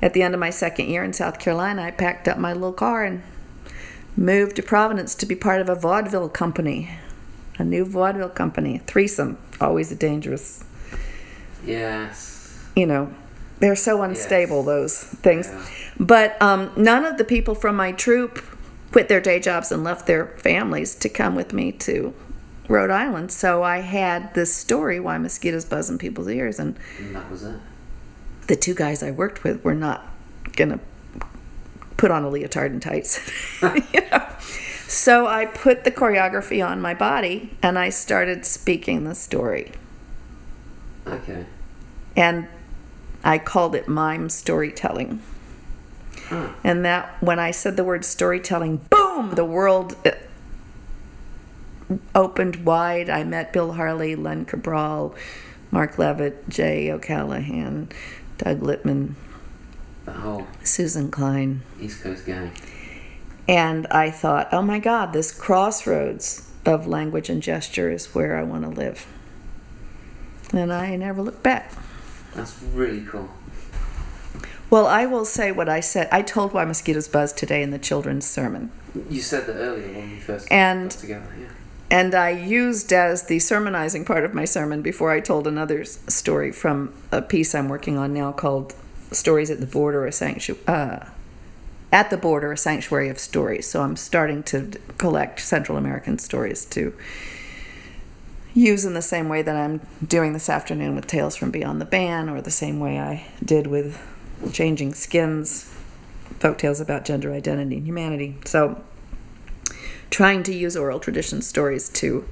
at the end of my second year in South Carolina, I packed up my little car and moved to Providence to be part of a vaudeville company, a new vaudeville company, threesome, always a dangerous, Yes. you know, they're so unstable, Yes. those things. Yeah. But um, none of the people from my troupe quit their day jobs and left their families to come with me to Rhode Island. So I had this story, Why Mosquitoes Buzz in People's Ears, and And that was it. the two guys I worked with were not going to put on a leotard and tights. you know? So I put the choreography on my body and I started speaking the story. Okay. And I called it mime storytelling. And that when I said the word storytelling, boom, the world uh, opened wide. I met Bill Harley, Len Cabral, Mark Levitt, Jay O'Callahan, Doug Lipman, The whole Susan Klein. East Coast gang. And I thought, oh my God, this crossroads of language and gesture is where I want to live. And I never looked back. That's really cool. Well, I will say what I said. I told why mosquitoes buzz today in the children's sermon. You said that earlier when we first And- got together. Yeah. And I used as the sermonizing part of my sermon before I told another story from a piece I'm working on now called Stories at the Border, a sanctuary. Uh, at the border, a sanctuary of stories. So I'm starting to collect Central American stories to use in the same way that I'm doing this afternoon with Tales from Beyond the Ban, or the same way I did with Changing Skins, folk tales about gender identity and humanity. So trying to use oral tradition stories to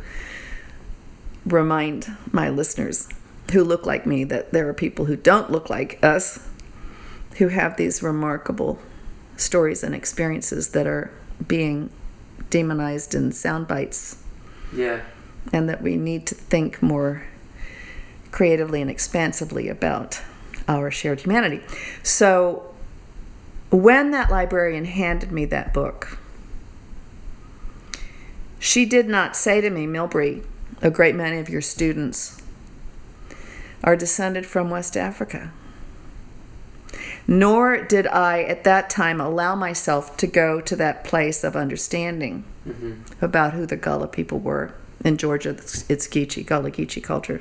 remind my listeners who look like me that there are people who don't look like us who have these remarkable stories and experiences that are being demonized in sound bites Yeah. and that we need to think more creatively and expansively about our shared humanity. So, when that librarian handed me that book, she did not say to me, Milbre, a great many of your students are descended from West Africa. Nor did I at that time allow myself to go to that place of understanding Mm-hmm. about who the Gullah people were in Georgia. It's Geechee, Gullah Geechee culture.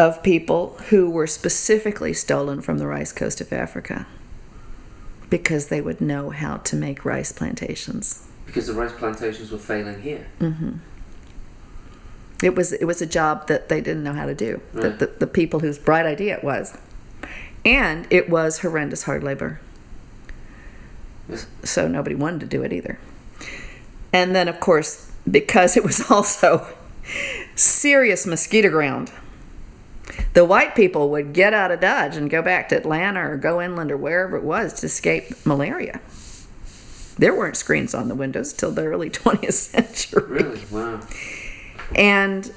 Of people who were specifically stolen from the rice coast of Africa because they would know how to make rice plantations. Because the rice plantations were failing here. Mm-hmm. It was it was a job that they didn't know how to do. Right. That the, the people whose bright idea it was, and it was horrendous hard labor. Yes. So nobody wanted to do it either. And then, of course, because it was also serious mosquito ground, the white people would get out of Dodge and go back to Atlanta or go inland or wherever it was to escape malaria. There weren't screens on the windows till the early 20th century. Really? Wow. And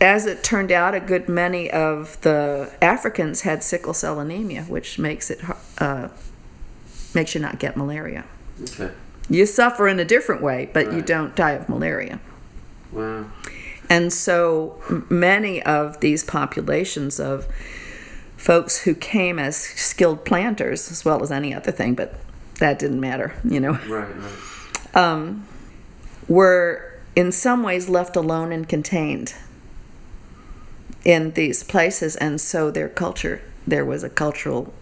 as it turned out, a good many of the Africans had sickle cell anemia, which makes it uh, makes you not get malaria. Okay. You suffer in a different way, but you don't die of malaria. Wow. And so many of these populations of folks who came as skilled planters as well as any other thing, but that didn't matter, you know, Right, right. Um, were in some ways left alone and contained in these places, and so their culture, there was a cultural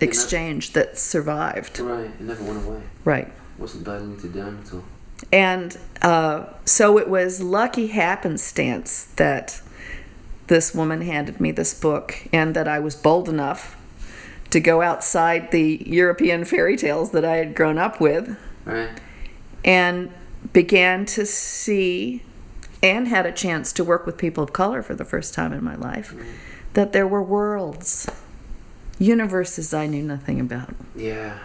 exchange that survived. Right, it never went away. Right. wasn't diluted down at all. And uh, so it was lucky happenstance that this woman handed me this book and that I was bold enough to go outside the European fairy tales that I had grown up with Right. and began to see and had a chance to work with people of color for the first time in my life that there were worlds, universes I knew nothing about. Yeah.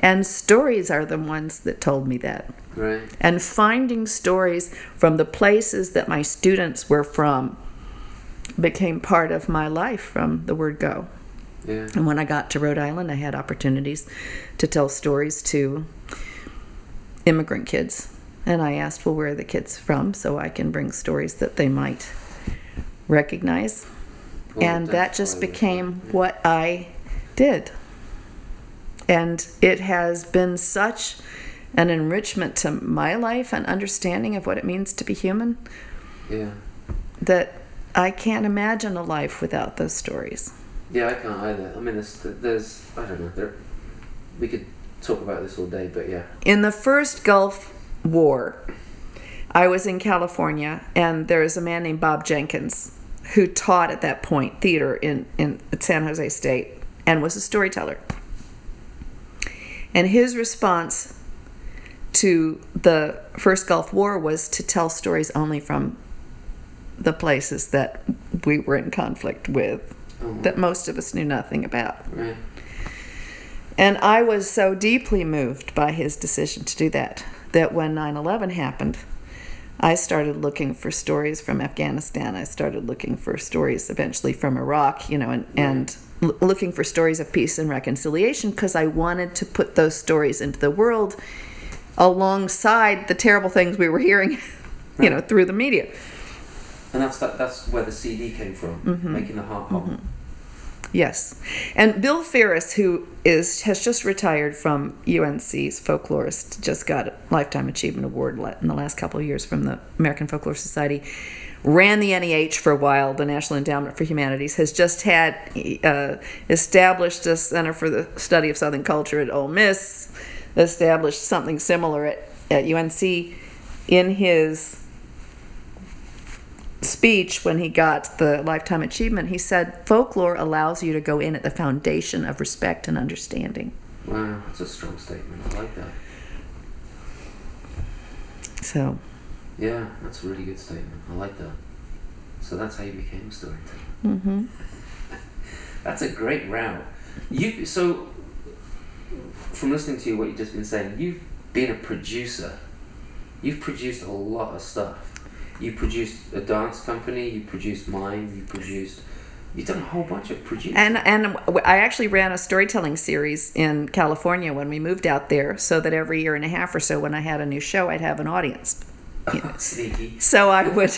And stories are the ones that told me that Right. and finding stories from the places that my students were from became part of my life from the word go. Yeah. And when I got to Rhode Island, I had opportunities to tell stories to immigrant kids. And I asked, well, where are the kids from? So I can bring stories that they might recognize. Well, and that just became what I did. And it has been such an enrichment to my life and understanding of what it means to be human Yeah. that I can't imagine a life without those stories. Yeah, I can't either. I mean, there's, there's, I don't know. There, we could talk about this all day, but yeah. In the first Gulf War, I was in California, and there's a man named Bob Jenkins who taught at that point theater in, in at San Jose State and was a storyteller. And his response to the first Gulf War was to tell stories only from the places that we were in conflict with, Oh, that most of us knew nothing about. right. And I was so deeply moved by his decision to do that that when 9 11 happened, I started looking for stories from Afghanistan. I started looking for stories eventually from Iraq, you know, and, and l- looking for stories of peace and reconciliation because I wanted to put those stories into the world alongside the terrible things we were hearing, you know, through the media. And that's that, that's where the CD came from, Mm-hmm. making the heart pop. Yes, and Bill Ferris, who is has just retired from UNC's folklorist, just got a lifetime achievement award in the last couple of years from the American Folklore Society. Ran the NEH for a while, the National Endowment for Humanities. Has just had uh, established a Center for the Study of Southern Culture at Ole Miss. Established something similar at, at UNC. In his speech when he got the lifetime achievement he said folklore allows you to go in at the foundation of respect and understanding Wow, that's a strong statement. I like that. so Yeah, that's a really good statement. I like that. So that's how you became a storyteller. hmm That's a great route. You so from listening to you, what you've just been saying, you've been a producer. You've produced a lot of stuff. You produced a dance company. You produced mine. You produced. You've done a whole bunch of producing. and and i actually ran a storytelling series in california when we moved out there so that every year and a half or so when i had a new show i'd have an audience Sneaky. So I would,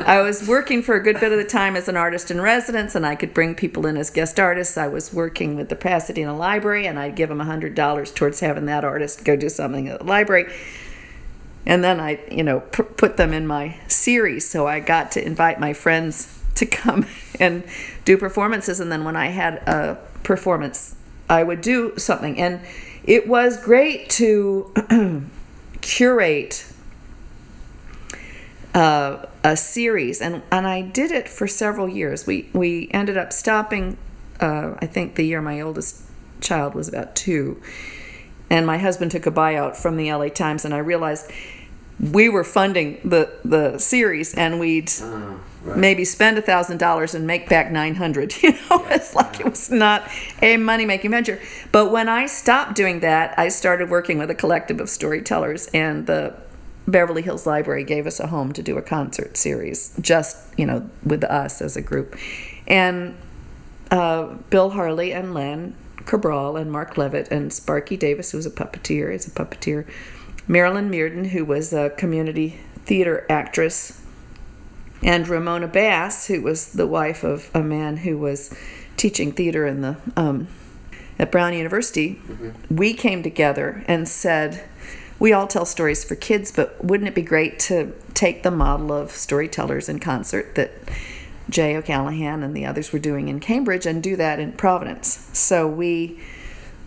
I was working for a good bit of the time as an artist in residence, and I could bring people in as guest artists. I was working with the Pasadena Library, and I'd give them a hundred dollars towards having that artist go do something at the library. And then I, you know, put them in my series. So I got to invite my friends to come and do performances. And then when I had a performance, I would do something. And it was great to curate uh, a series, and and I did it for several years. We we ended up stopping. Uh, I think the year my oldest child was about two, and my husband took a buyout from the LA Times, and I realized we were funding the the series, and we'd Oh, right. maybe spend a thousand dollars and make back 900 you know? It's like it was not a money making venture. But when i stopped doing that i started working with a collective of storytellers and the beverly hills library gave us a home to do a concert series just you know with us as a group. And uh, bill harley and len cabral and mark levitt and sparky davis who was a puppeteer is a puppeteer. Marilyn mearden who was a community theater actress. And Ramona Bass, who was the wife of a man who was teaching theater in the um, at Brown University, we came together and said, we all tell stories for kids, but wouldn't it be great to take the model of storytellers in concert that Jay O'Callahan and the others were doing in Cambridge and do that in Providence? So we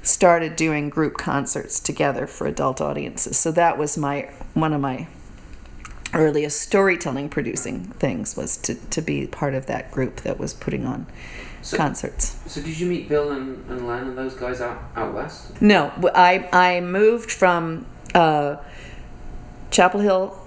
started doing group concerts together for adult audiences. So that was my one of my earliest storytelling producing things was to, to be part of that group that was putting on So- concerts. So did you meet Bill and, and Len and those guys out, out west? No, I, I moved from uh, Chapel Hill,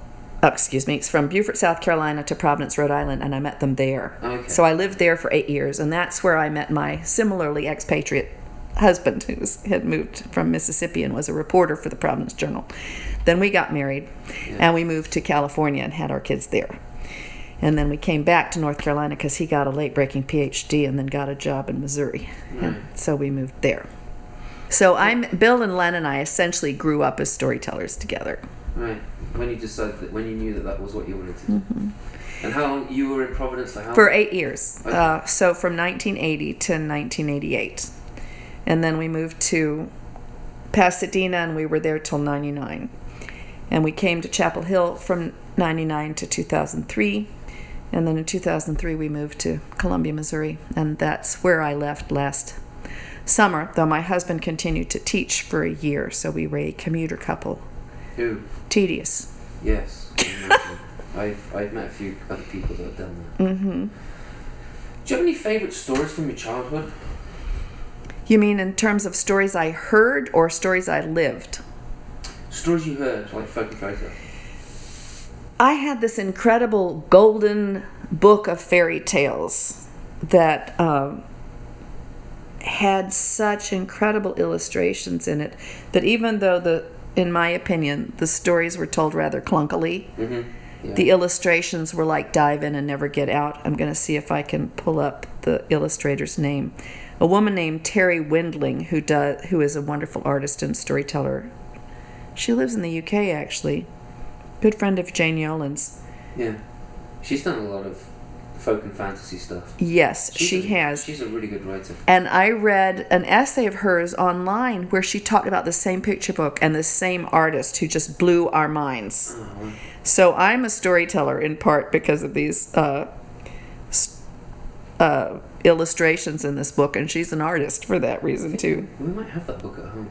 uh, excuse me, it's from Beaufort, South Carolina to Providence, Rhode Island, and I met them there. Okay. So I lived there for eight years, and that's where I met my similarly expatriate husband, who was, had moved from Mississippi and was a reporter for the Providence Journal. Then we got married, and we moved to California and had our kids there. And then we came back to North Carolina because he got a late breaking PhD and then got a job in Missouri. And so we moved there. So I'm Bill and Len and I essentially grew up as storytellers together. Right. When you decided that, when you knew that that was what you wanted to do. And how long you were in Providence for how For eight years. Uh, so from 1980 to 1988. And then we moved to Pasadena and we were there till 99. And we came to Chapel Hill from 99 to 2003. And then in 2003 we moved to Columbia, Missouri. And that's where I left last summer, though my husband continued to teach for a year. So we were a commuter couple. Who? Tedious. Yes. I can imagine. I've, I've met a few other people that have done that. Mm-hmm. Do you have any favourite stories from your childhood? You mean in terms of stories I heard or stories I lived? Stories you heard, like folk? I had this incredible golden book of fairy tales that um, had such incredible illustrations in it that even though the, in my opinion, the stories were told rather clunkily, Mm-hmm. Yeah. the illustrations were like dive in and never get out. I'm going to see if I can pull up the illustrator's name. A woman named Terri Windling, who does, who is a wonderful artist and storyteller. She lives in the UK actually. Good friend of Jane Yolen's. yeah. She's done a lot of folk and fantasy stuff. Yes, She's she a- has. She's a really good writer. And I read an essay of hers online where she talked about the same picture book and the same artist who just blew our minds. Oh. So I'm a storyteller in part because of these uh, uh, illustrations in this book, and she's an artist for that reason too. We might have that book at home.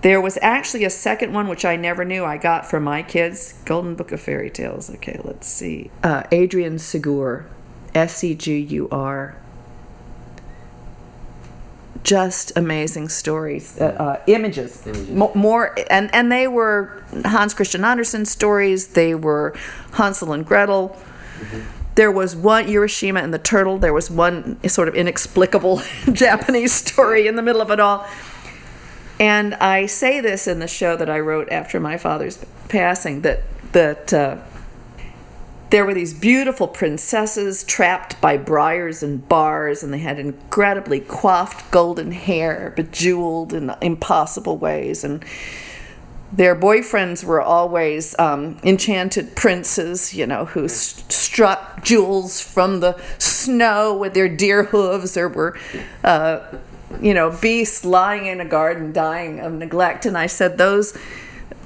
There was actually a second one which I never knew I got for my kids Golden Book of Fairy Tales. Okay, let's see. Uh, Adrienne Segur, S E G U R. Just amazing stories, uh, uh, images, Images. Mo- more, and and they were Hans Christian Andersen stories. They were Hansel and Gretel. There was one Urashima and the turtle. There was one sort of inexplicable Japanese story in the middle of it all. And I say this in the show that I wrote after my father's passing that that uh, there were these beautiful princesses trapped by briars and bars, and they had incredibly coiffed golden hair, bejeweled in impossible ways, and their boyfriends were always um, enchanted princes, you know, who struck jewels from the snow with their deer hooves. There were, uh, you know, beasts lying in a garden dying of neglect. And I said, those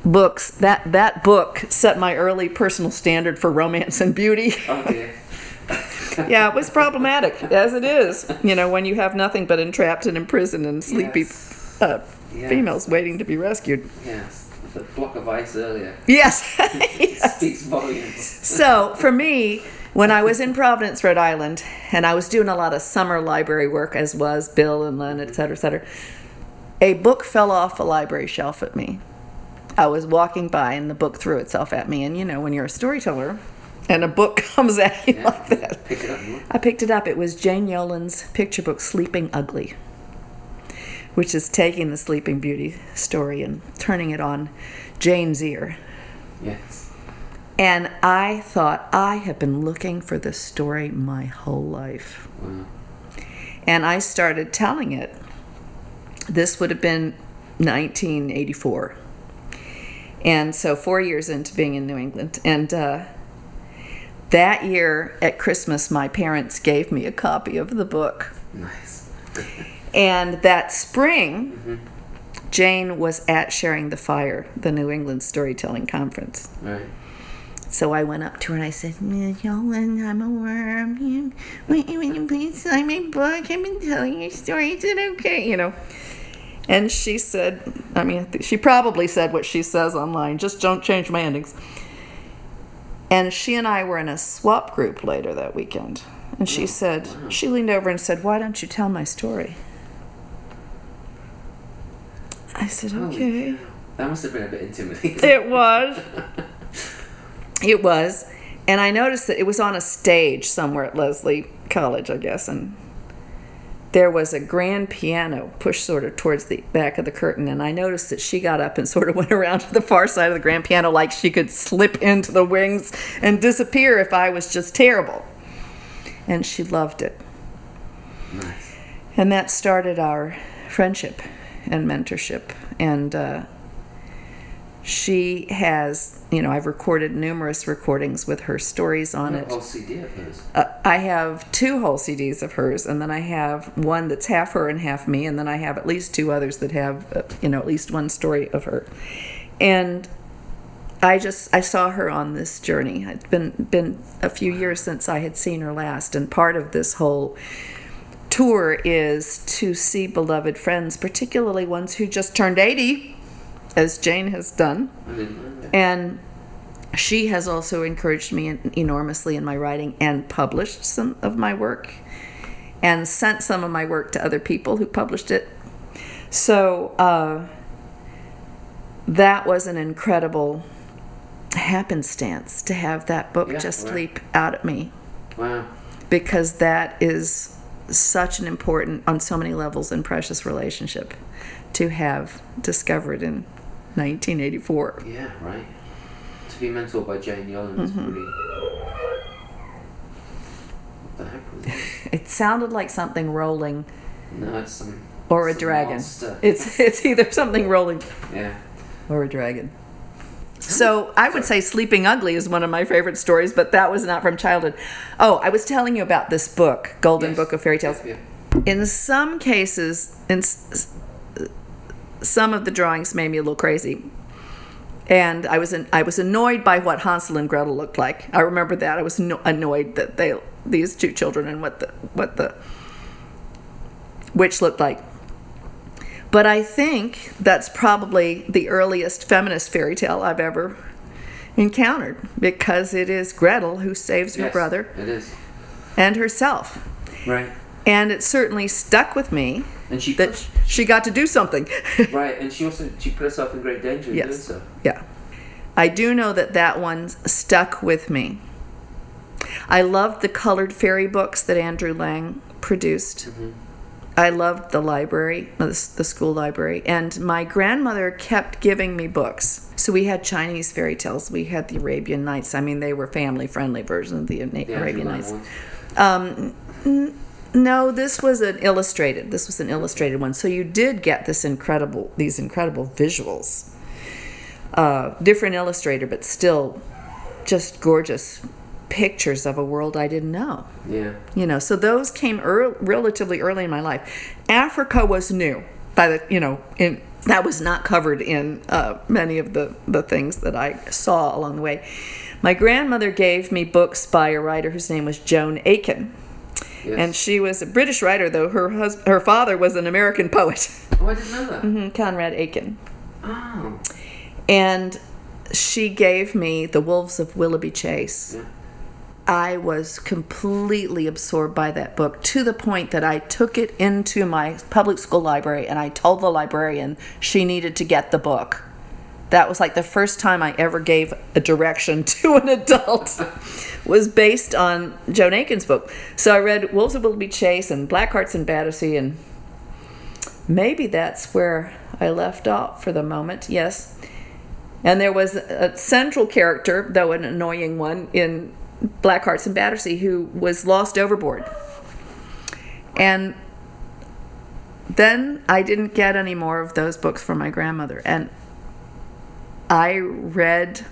books, that, that book set my early personal standard for romance and beauty. Oh yeah, it was problematic, as it is, you know, when you have nothing but entrapped and imprisoned and sleepy Yes. uh, Yes. females waiting to be rescued. Yes. The block of ice earlier Yes. yes. speaks volumes. So for me, when I was in Providence, Rhode Island, and I was doing a lot of summer library work, as was Bill and Len, et cetera, et cetera, a book fell off a library shelf at me. I was walking by, and the book threw itself at me. And you know, when you're a storyteller, and a book comes at you Yeah. like that, Pick up. I picked it up. It was Jane Yolen's picture book, Sleeping Ugly, which is taking the Sleeping Beauty story and turning it on Jane's ear. Yes. And I thought, I have been looking for this story my whole life. Wow. And I started telling it. This would have been 1984. And so, four years into being in New England. And uh, that year at Christmas, my parents gave me a copy of the book. Nice. And that spring, Jane was at Sharing the Fire, the New England Storytelling Conference. Right. So I went up to her and I said, Miss Yolen, I'm a worm. You- Will you, will you please sign my book? I've been telling you stories. Is it okay? You know. And she said, I mean, she probably said what she says online, just don't change my endings. And she and I were in a swap group later that weekend. And she mm. said, she leaned over and said, Why don't you tell my story? I said, Okay. That must have been a bit intimidating. It was. It was. And I noticed that it was on a stage somewhere at Lesley College, I guess, and there was a grand piano pushed sort of towards the back of the curtain. And I noticed that she got up and sort of went around to the far side of the grand piano like she could slip into the wings and disappear if I was just terrible. And she loved it. nice. And that started our friendship and mentorship. And uh, she has, you know, I've recorded numerous recordings with her stories on it. whole CD of hers. Uh, I have two whole CDs of hers, and then I have one that's half her and half me, and then I have at least two others that have, uh, you know, at least one story of her. And I just I saw her on this journey. It's been been a few years since I had seen her last, and part of this whole tour is to see beloved friends, particularly ones who just turned 80, as Jane has done. I didn't know that. And she has also encouraged me enormously in my writing and published some of my work and sent some of my work to other people who published it. So uh, that was an incredible happenstance to have that book Yeah, just right. leap out at me Wow. because that is such an important, on so many levels, and precious relationship to have discovered in 1984. Yeah, right. To be mentored by Jane is Mm-hmm. really. What the heck was that? It sounded like something rolling No, it's some. or a dragon. monster. It's it's either something rolling Yeah. or a dragon. So I would say Sleeping Ugly is one of my favorite stories, but that was not from childhood. Oh, I was telling you about this book, Golden Yes. Book of Fairy Tales. Yeah. In some cases, in some of the drawings made me a little crazy. And I was an, I was annoyed by what Hansel and Gretel looked like. I remember that. I was no, annoyed that they these two children and what the what the witch looked like. But I think that's probably the earliest feminist fairy tale I've ever encountered because it is Gretel who saves her brother It is. and herself. Right. And it certainly stuck with me And she. that she got to do something. right, and she also she put herself in great danger in doing so. Yeah. I do know that that one stuck with me. I loved the colored fairy books that Andrew Lang produced. Mm-hmm. I loved the library, the school library, and my grandmother kept giving me books. So we had Chinese fairy tales. We had the Arabian Nights. I mean, they were family-friendly versions of the The Arabian Nights. Ones. Um, No, this was an illustrated. This was an illustrated one. So you did get this incredible, these incredible visuals. Uh, different illustrator, but still just gorgeous pictures of a world I didn't know. Yeah. You know, so those came ear relatively early in my life. Africa was new by the, you know, in that was not covered in uh, many of the the things that I saw along the way. My grandmother gave me books by a writer whose name was Joan Aiken. Yes. And she was a British writer, though her hus- her father was an American poet, oh, I didn't know that. Mm-hmm, Conrad Aiken. Oh. And she gave me The Wolves of Willoughby Chase. Yeah. I was completely absorbed by that book to the point that I took it into my public school library and I told the librarian she needed to get the book. That was like the first time I ever gave a direction to an adult. was based on Joan Aiken's book. So I read Wolves of Willoughby Chase and Black Hearts and Battersea and maybe that's where I left off for the moment. Yes. And there was a central character, though an annoying one, in Black Hearts and Battersea who was lost overboard. And then I didn't get any more of those books from my grandmother. And I read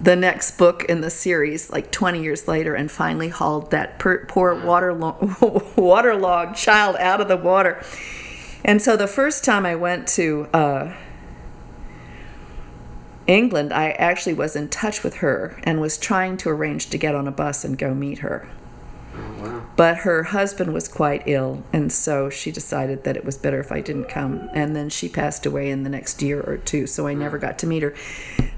the next book in the series, like 20 years later, and finally hauled that per, poor waterlo- waterlogged child out of the water. And so the first time I went to uh, England, I actually was in touch with her and was trying to arrange to get on a bus and go meet her. Oh, wow. But her husband was quite ill, and so she decided that it was better if I didn't come. And then she passed away in the next year or two, so I never got to meet her.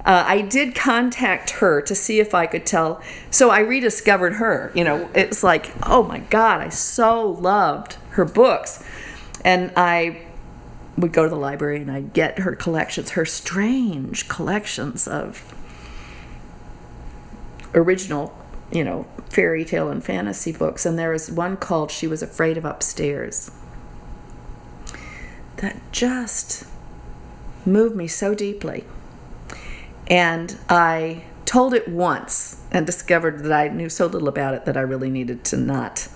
Uh, I did contact her to see if I could tell. So I rediscovered her. You know, it's like, oh my God, I so loved her books. And I would go to the library and I'd get her collections, her strange collections of original, you know, fairy tale and fantasy books. And there was one called She Was Afraid of Upstairs that just moved me so deeply. And I told it once and discovered that I knew so little about it that I really needed to not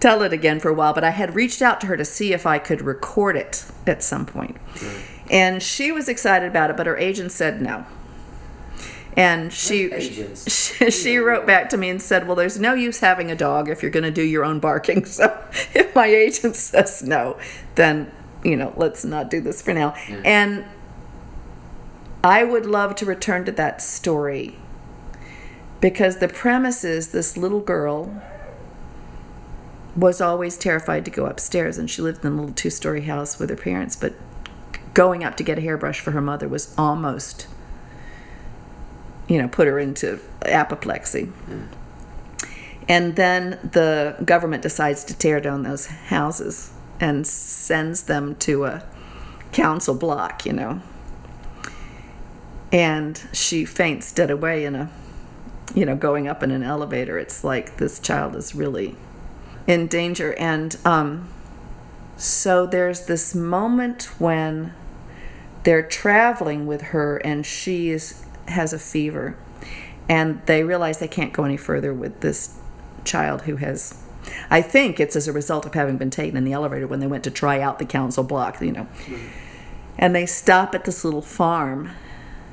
tell it again for a while. But I had reached out to her to see if I could record it at some point. And she was excited about it, but her agent said no. And she she, she wrote back to me and said, "Well, there's no use having a dog if you're going to do your own barking. So if my agent says no, then you know, let's not do this for now." And I would love to return to that story because the premise is this little girl was always terrified to go upstairs and she lived in a little two-story house with her parents but going up to get a hairbrush for her mother was almost you know put her into apoplexy. And then the government decides to tear down those houses and sends them to a council block you know. And she faints dead away in a you know going up in an elevator. It's like this child is really in danger. And um, so there's this moment when they're traveling with her and she is has a fever and they realize they can't go any further with this child who has i think it's as a result of having been taken in the elevator when they went to try out the council block you know. And they stop at this little farm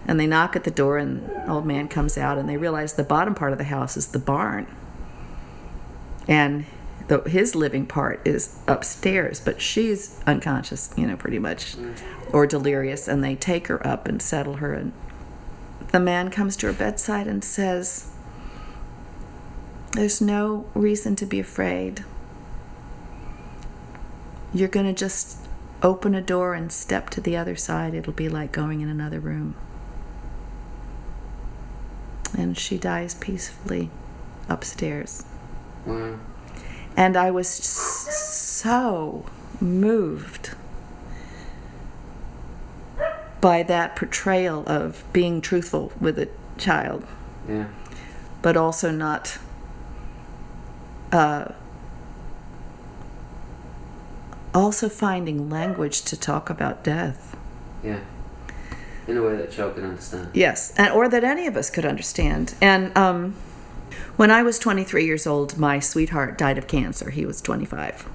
and they knock at the door and old man comes out and they realize the bottom part of the house is the barn. And the, his living part is upstairs but she's unconscious you know pretty much mm. or delirious and they take her up and settle her and the man comes to her bedside and says there's no reason to be afraid. You're going to just open a door and step to the other side. It'll be like going in another room. And she dies peacefully upstairs. Wow. and I was so moved by that portrayal of being truthful with a child, Yeah. but also not uh, also finding language to talk about death. Yeah. In a way that child can understand. Yes, and or that any of us could understand. And um, when I was 23 years old, my sweetheart died of cancer. He was 25,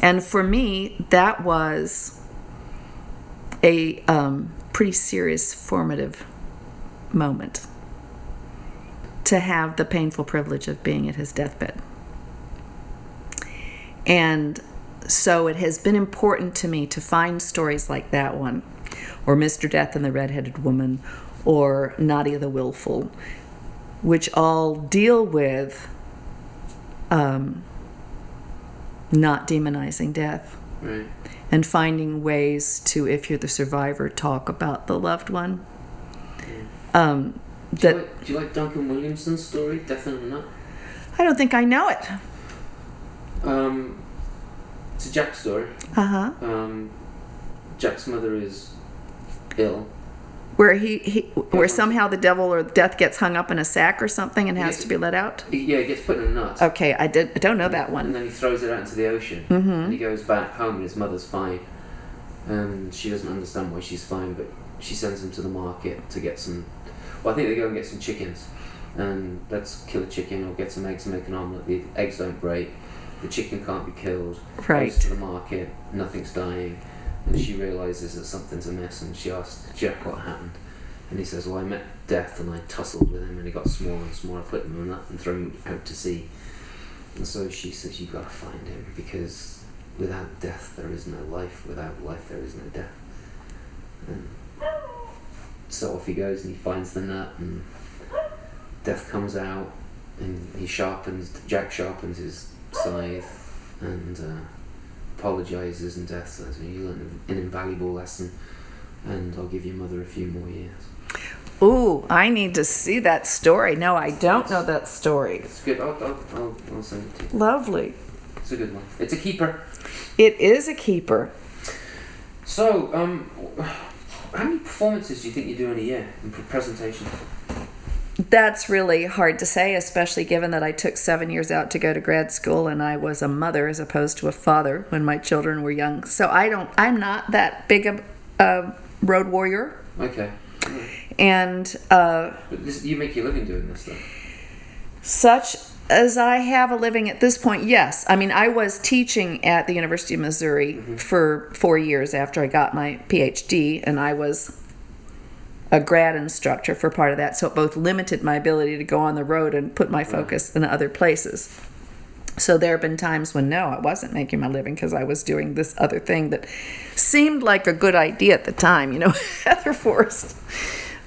and for me, that was a um, pretty serious formative moment to have the painful privilege of being at his deathbed. And so it has been important to me to find stories like that one, or Mr. Death and the Red-Headed Woman, or Nadia the Willful, which all deal with um, not demonizing death Right. And finding ways to, if you're the survivor, talk about the loved one. Um, Do you, like, do you like Duncan Williamson's story, Death in the Nut? I don't think I know it. Um, it's a Jack story. Uh huh. Um, Jack's mother is ill. Where he, he where somehow the devil or death gets hung up in a sack or something and has Yes. to be let out. Yeah, he gets put in a nut. Okay, I did. I don't know that one. And then he throws it out into the ocean. Mm-hmm. And he goes back home and his mother's fine. And she doesn't understand why she's fine, but she sends him to the market to get some. Well, I think they go and get some chickens. And let's kill a chicken or get some eggs and make an omelette. The eggs don't break. The chicken can't be killed. Right. Goes to the market. Nothing's dying. And she realizes that something's amiss and she asks Jack what happened. And he says, Well, I met death and I tussled with him and he got smaller and smaller. Put him in that and threw him out to sea. And so she says, You've got to find him because without death there is no life, without life there is no death. And so off he goes and he finds the nut and death comes out and he sharpens, Jack sharpens his scythe and uh, apologizes and death says, You learned an invaluable lesson and I'll give your mother a few more years. Ooh, I need to see that story. No, I don't know that story. It's good. I'll, I'll, I'll, I'll send it to you. Lovely. It's a good one. It's a keeper. It is a keeper. So, um, how many performances do you think you do in a year in pre- presentation? That's really hard to say, especially given that I took seven years out to go to grad school and I was a mother as opposed to a father when my children were young. So I don't, I'm not that big a, a road warrior. Okay. And uh, But this, you make your living doing this, though. such as I have a living at this point, yes. I mean, I was teaching at the University of Missouri for four years after I got my PhD, and I was a grad instructor for part of that. So it both limited my ability to go on the road and put my mm. focus in other places. So there have been times when no, I wasn't making my living because I was doing this other thing that seemed like a good idea at the time. You know, Heather Forest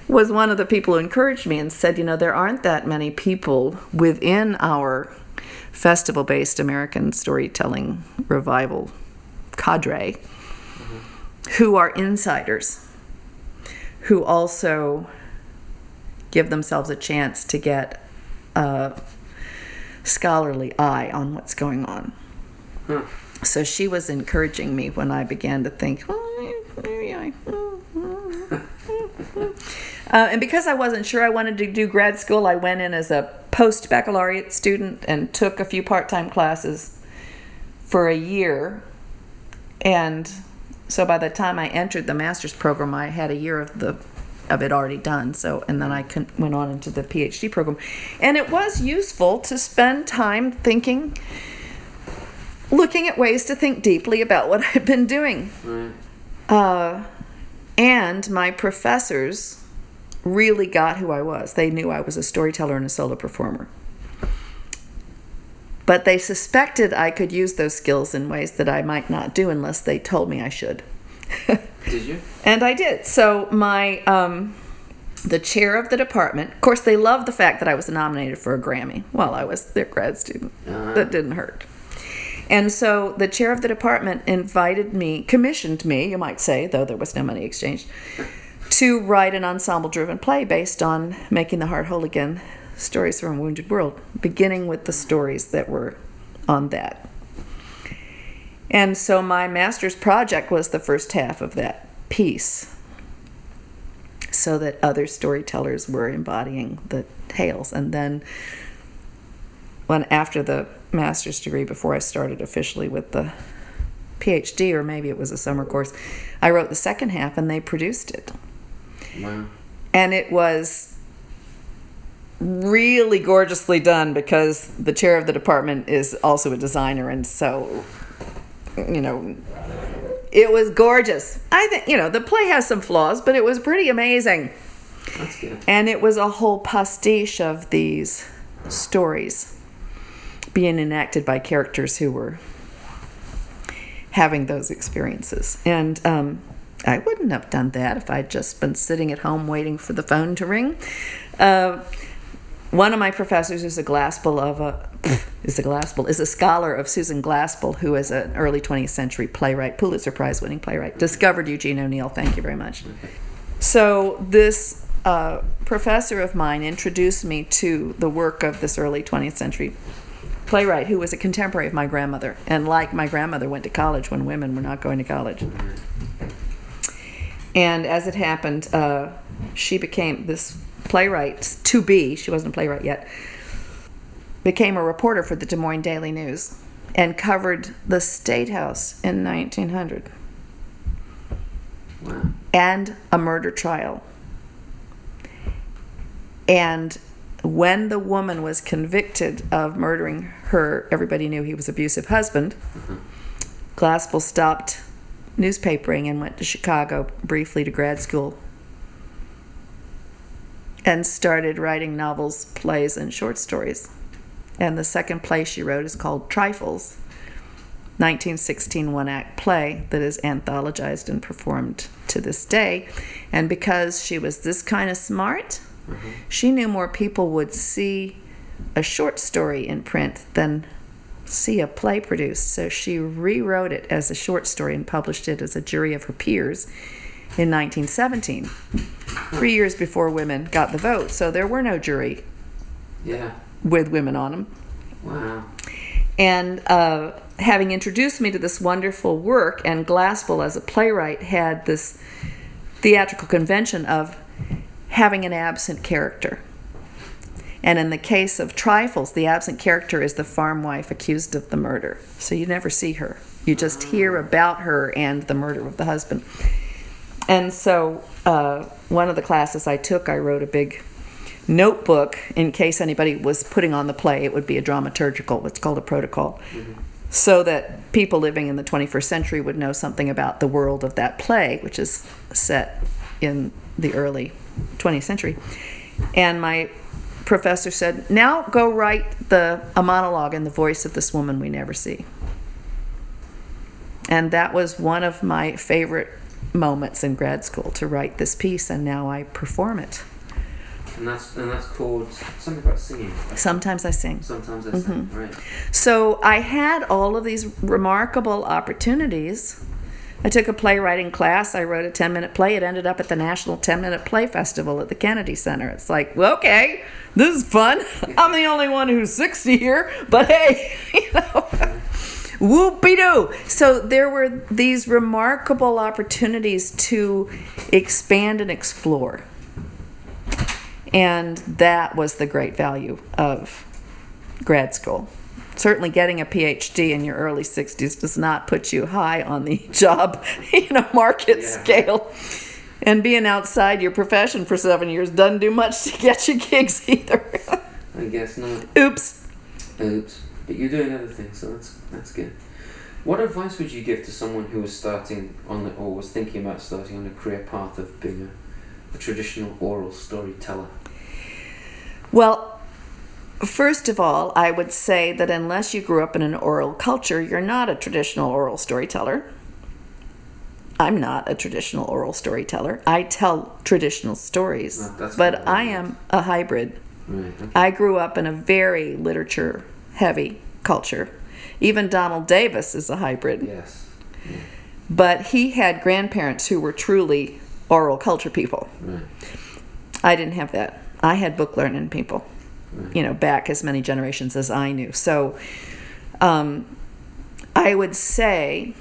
was one of the people who encouraged me and said, you know, there aren't that many people within our festival based American storytelling revival cadre mm-hmm. who are insiders, who also give themselves a chance to get a scholarly eye on what's going on. Huh. So she was encouraging me when I began to think, oh, maybe I. Uh, and because I wasn't sure I wanted to do grad school, I went in as a post baccalaureate student and took a few part time classes for a year. And so by the time I entered the master's program, I had a year of the of it already done. So and then I went on into the PhD program, and it was useful to spend time thinking, looking at ways to think deeply about what I've been doing. Right. Uh, and my professors really got who I was. They knew I was a storyteller and a solo performer. But they suspected I could use those skills in ways that I might not do unless they told me I should. Did you? and I did. So my um, the chair of the department, of course, they loved the fact that I was nominated for a Grammy while I was their grad student. Uh-huh. That didn't hurt. And so the chair of the department invited me, commissioned me, you might say, though there was no money exchanged, to write an ensemble driven play based on Making the Heart Whole Again Stories from a Wounded World, beginning with the stories that were on that. And so my master's project was the first half of that piece, so that other storytellers were embodying the tales. And then, when after the master's degree, before I started officially with the PhD, or maybe it was a summer course, I wrote the second half and they produced it. Wow. And it was really gorgeously done because the chair of the department is also a designer, and so, you know, it was gorgeous. I think, you know, the play has some flaws, but it was pretty amazing. That's good. And it was a whole pastiche of these stories being enacted by characters who were having those experiences. And um, I wouldn't have done that if I'd just been sitting at home waiting for the phone to ring. Uh, one of my professors is a Glaspell of a is a Glaspell is a scholar of Susan Glaspell, who is an early 20th century playwright, Pulitzer Prize winning playwright. Discovered Eugene O'Neill. Thank you very much. So this uh, professor of mine introduced me to the work of this early 20th century playwright who was a contemporary of my grandmother, and like my grandmother, went to college when women were not going to college. And as it happened, uh, she became this playwright to be. She wasn't a playwright yet. Became a reporter for the Des Moines Daily News and covered the State House in 1900 Wow. and a murder trial. And when the woman was convicted of murdering her, everybody knew he was abusive husband. Mm-hmm. Glaspell stopped newspapering and went to Chicago briefly to grad school and started writing novels, plays, and short stories. And the second play she wrote is called Trifles, 1916 one act play that is anthologized and performed to this day. And because she was this kind of smart, mm-hmm. she knew more people would see a short story in print than see a play produced. So she rewrote it as a short story and published it as a jury of her peers in 1917, three years before women got the vote. So there were no jury Yeah. with women on them. Wow. And uh, having introduced me to this wonderful work, and Glaspell as a playwright had this theatrical convention of having an absent character. And in the case of Trifles, the absent character is the farm wife accused of the murder. So you never see her. You just hear about her and the murder of the husband. And so, uh, one of the classes I took, I wrote a big notebook in case anybody was putting on the play. It would be a dramaturgical, what's called a protocol, so that people living in the 21st century would know something about the world of that play, which is set in the early 20th century. And my professor said, "Now go write the a monologue in the voice of this woman we never see." And that was one of my favorite moments in grad school to write this piece, and now I perform it. And that's and that's called something about singing. Sometimes I sing. Sometimes I mm-hmm. sing. Right. So I had all of these remarkable opportunities. I took a playwriting class. I wrote a 10 minute play. It ended up at the National 10 Minute Play Festival at the Kennedy Center. It's like, well, okay, this is fun. I'm the only one who's 60 here, but hey, you know. Whoopie doo! So there were these remarkable opportunities to expand and explore. And that was the great value of grad school. Certainly, getting a PhD in your early 60s does not put you high on the job, you know, market Yeah. scale. And being outside your profession for seven years doesn't do much to get you gigs either. I guess not. Oops. Oops. But you're doing other things, so that's that's good. What advice would you give to someone who was starting on the, or was thinking about starting on a career path of being a, a traditional oral storyteller? Well, first of all, I would say that unless you grew up in an oral culture, you're not a traditional oral storyteller. I'm not a traditional oral storyteller. I tell traditional stories, No, but I am a hybrid. Right. Okay. I grew up in a very literature heavy culture. Even Donald Davis is a hybrid. Yes. But he had grandparents who were truly oral culture people. Right. I didn't have that. I had book learning people, Right. you know, back as many generations as I knew. So um, I would say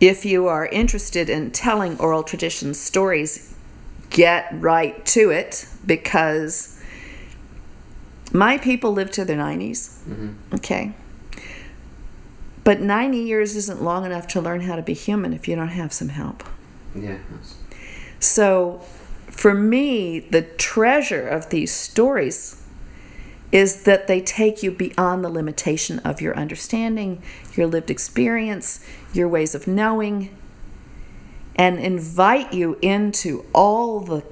if you are interested in telling oral tradition stories, get right to it because my people live to their 90s. Mm-hmm. Okay. But 90 years isn't long enough to learn how to be human if you don't have some help. Yeah. So, for me, the treasure of these stories is that they take you beyond the limitation of your understanding, your lived experience, your ways of knowing, and invite you into all the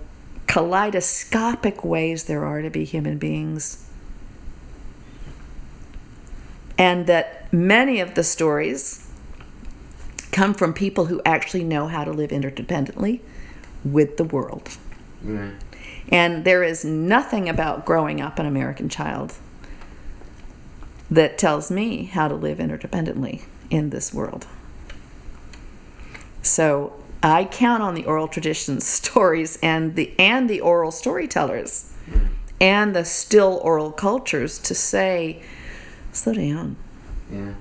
kaleidoscopic ways there are to be human beings. And that many of the stories come from people who actually know how to live interdependently with the world. right. And there is nothing about growing up an American child that tells me how to live interdependently in this world. So I count on the oral traditions stories and the and the oral storytellers hmm. and the still oral cultures to say, slow down. Yeah.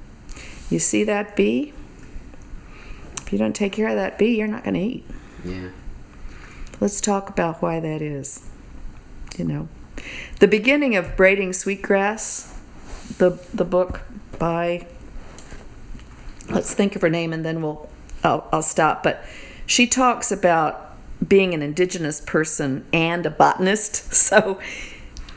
You see that bee? If you don't take care of that bee, you're not going to eat. Yeah. Let's talk about why that is. You know, the beginning of Braiding Sweetgrass, the the book by. Let's think of her name and then we'll. I'll, I'll stop. But she talks about being an indigenous person and a botanist. So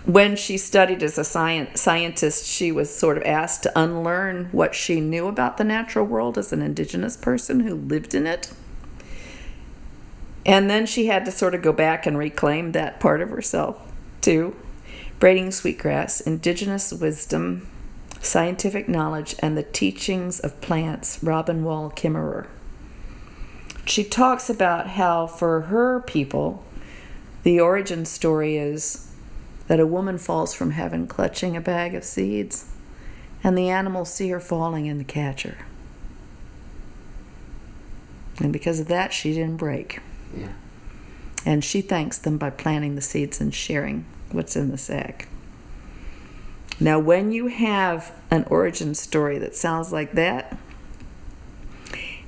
when she studied as a science, scientist, she was sort of asked to unlearn what she knew about the natural world as an indigenous person who lived in it And then she had to sort of go back and reclaim that part of herself, too. Braiding Sweetgrass, Indigenous Wisdom, Scientific Knowledge, and the Teachings of Plants, Robin Wall Kimmerer. She talks about how, for her people, the origin story is that a woman falls from heaven clutching a bag of seeds, and the animals see her falling and catch her. And because of that, she didn't break. Yeah. And she thanks them by planting the seeds and sharing what's in the sack. Now, when you have an origin story that sounds like that,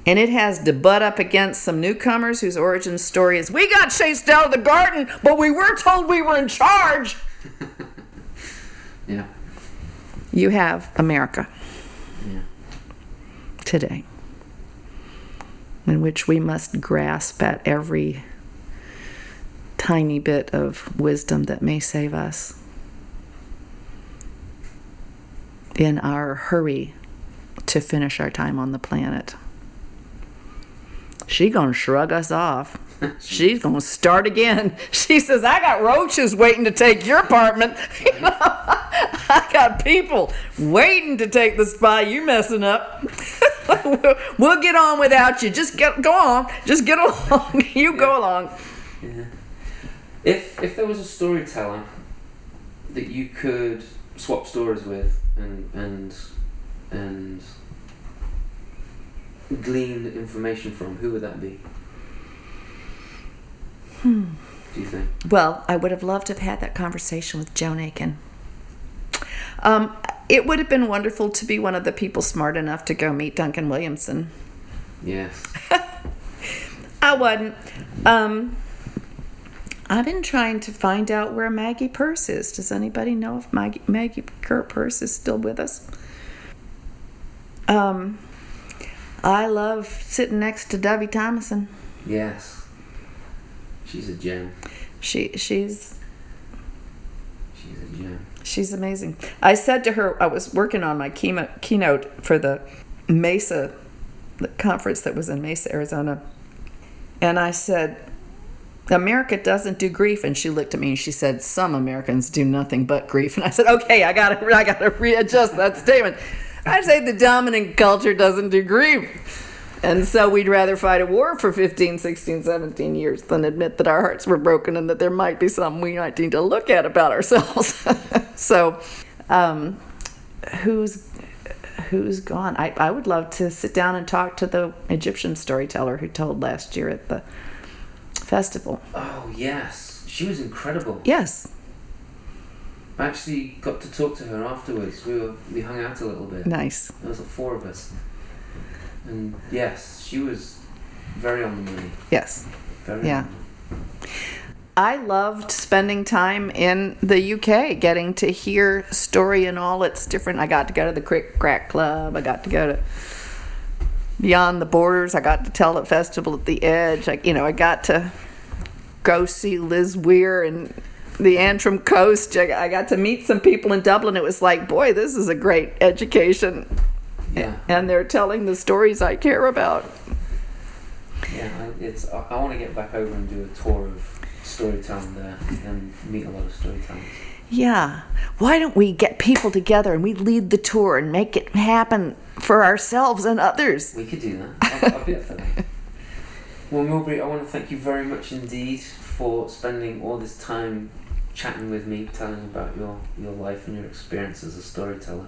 and it has to butt up against some newcomers whose origin story is we got chased out of the garden, but we were told we were in charge. Yeah. You have America Yeah. today, in which we must grasp at every tiny bit of wisdom that may save us in our hurry to finish our time on the planet. She gonna shrug us off. She's gonna start again. She says, "I got roaches waiting to take your apartment. You know, I got people waiting to take the spot you messing up. we'll, we'll get on without you. Just get go on. Just get along. you go along." Yeah. If if there was a storyteller that you could swap stories with and and and glean information from, who would that be? Hmm. Do you think? Well, I would have loved to have had that conversation with Joan Aiken. Um, it would have been wonderful to be one of the people smart enough to go meet Duncan Williamson. Yes. I wasn't. Um, I've been trying to find out where Maggie Purse is. Does anybody know if Maggie, Maggie Kurt Purse is still with us? Um, I love sitting next to Dovie Thomason. yes. She's a gem. She she's She's a gem. She's amazing. I said to her, I was working on my keynote, keynote for the Mesa the conference that was in Mesa, Arizona. And I said, America doesn't do grief. And she looked at me and she said, Some Americans do nothing but grief. And I said, Okay, I gotta, I gotta readjust that statement. I say the dominant culture doesn't do grief. And so we'd rather fight a war for 15, 16, 17 years than admit that our hearts were broken and that there might be something we might need to look at about ourselves. so, um, who's who's gone? I, I would love to sit down and talk to the Egyptian storyteller who told last year at the festival. Oh yes, she was incredible. Yes, I actually got to talk to her afterwards. We were we hung out a little bit. nice. There was four of us, and yes, she was very on the money. Yes. Very. Yeah. On the money. I loved spending time in the UK, getting to hear story and all its different. I got to go to the Crick Crack Club. I got to go to Beyond the Borders. I got to tell at Festival at the Edge. I, you know, I got to go see Liz Weir and the Antrim Coast. I got to meet some people in Dublin. It was like, boy, this is a great education. Yeah. And they're telling the stories I care about. Yeah. I, it's. I, I want to get back over and do a tour of storytelling there and meet a lot of storytellers. Yeah. Why don't we get people together and we lead the tour and make it happen for ourselves and others? We could do that. I'll, I'll be up for that. Well, Milbre, I want to thank you very much indeed for spending all this time chatting with me, telling about your, your life and your experience as a storyteller,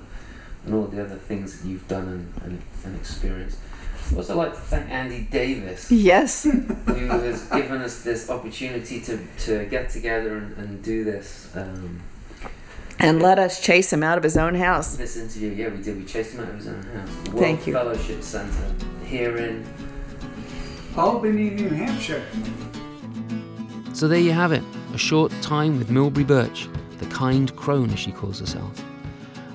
and all the other things that you've done and, and, and experienced. I'd also like to thank Andy Davis, Yes. who has given us this opportunity to, to get together and, and do this um, And let us chase him out of his own house. this interview. Yeah, we did. We chased him out of his own house. The World Thank you. Fellowship Centre here in Albany, New Hampshire. So there you have it, a short time with Milbre Burch, the kind crone as she calls herself.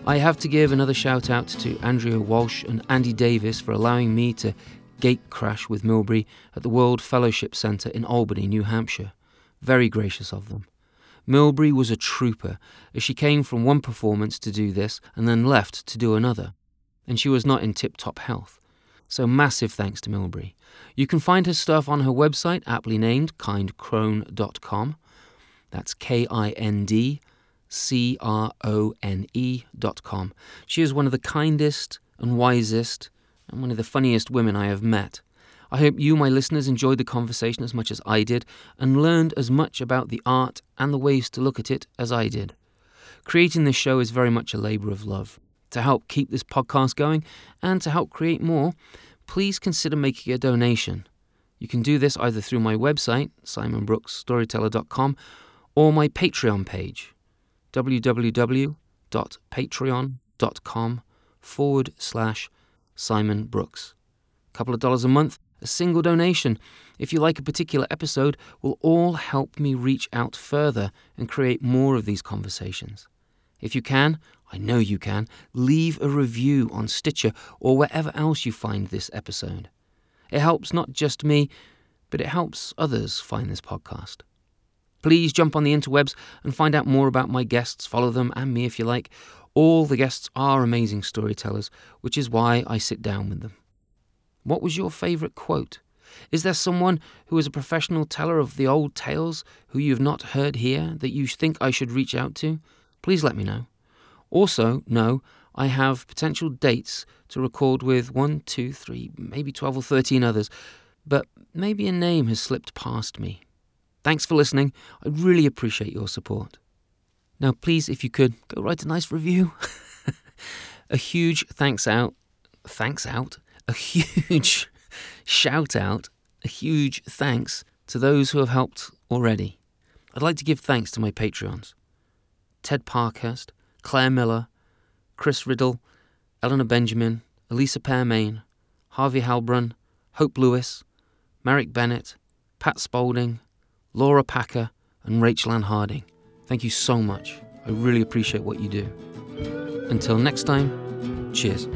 I have to give another shout out to Andrea Walsh and Andy Davis for allowing me to gate crash with Milbre at the World Fellowship Centre in Albany, New Hampshire. Very gracious of them. Milbre was a trooper, as she came from one performance to do this and then left to do another, and she was not in tip top health. So massive thanks to Milbre. You can find her stuff on her website, aptly named kindcrone.com. That's K I N D C R O N E dot com. She is one of the kindest and wisest and one of the funniest women I have met. I hope you, my listeners, enjoyed the conversation as much as I did and learned as much about the art and the ways to look at it as I did. Creating this show is very much a labour of love. To help keep this podcast going and to help create more, please consider making a donation. You can do this either through my website, simonbrooksstoryteller.com, or my Patreon page, www.patreon.com forward slash Simon Brooks. A couple of dollars a month, a single donation, if you like a particular episode, will all help me reach out further and create more of these conversations. If you can, I know you can, leave a review on Stitcher or wherever else you find this episode. It helps not just me, but it helps others find this podcast. Please jump on the interwebs and find out more about my guests. Follow them and me if you like. All the guests are amazing storytellers, which is why I sit down with them. What was your favourite quote? Is there someone who is a professional teller of the old tales who you have not heard here that you think I should reach out to? Please let me know. Also, know I have potential dates to record with one, two, three, maybe 12 or 13 others, but maybe a name has slipped past me. Thanks for listening. I really appreciate your support. Now, please, if you could, go write a nice review. a huge thanks out, thanks out, a huge shout out, a huge thanks to those who have helped already. I'd like to give thanks to my Patreons Ted Parkhurst, Claire Miller, Chris Riddle, Eleanor Benjamin, Elisa Pearmain, Harvey Halbrun, Hope Lewis, Merrick Bennett, Pat Spaulding, Laura Packer, and Rachel Ann Harding. Thank you so much. I really appreciate what you do. Until next time, cheers.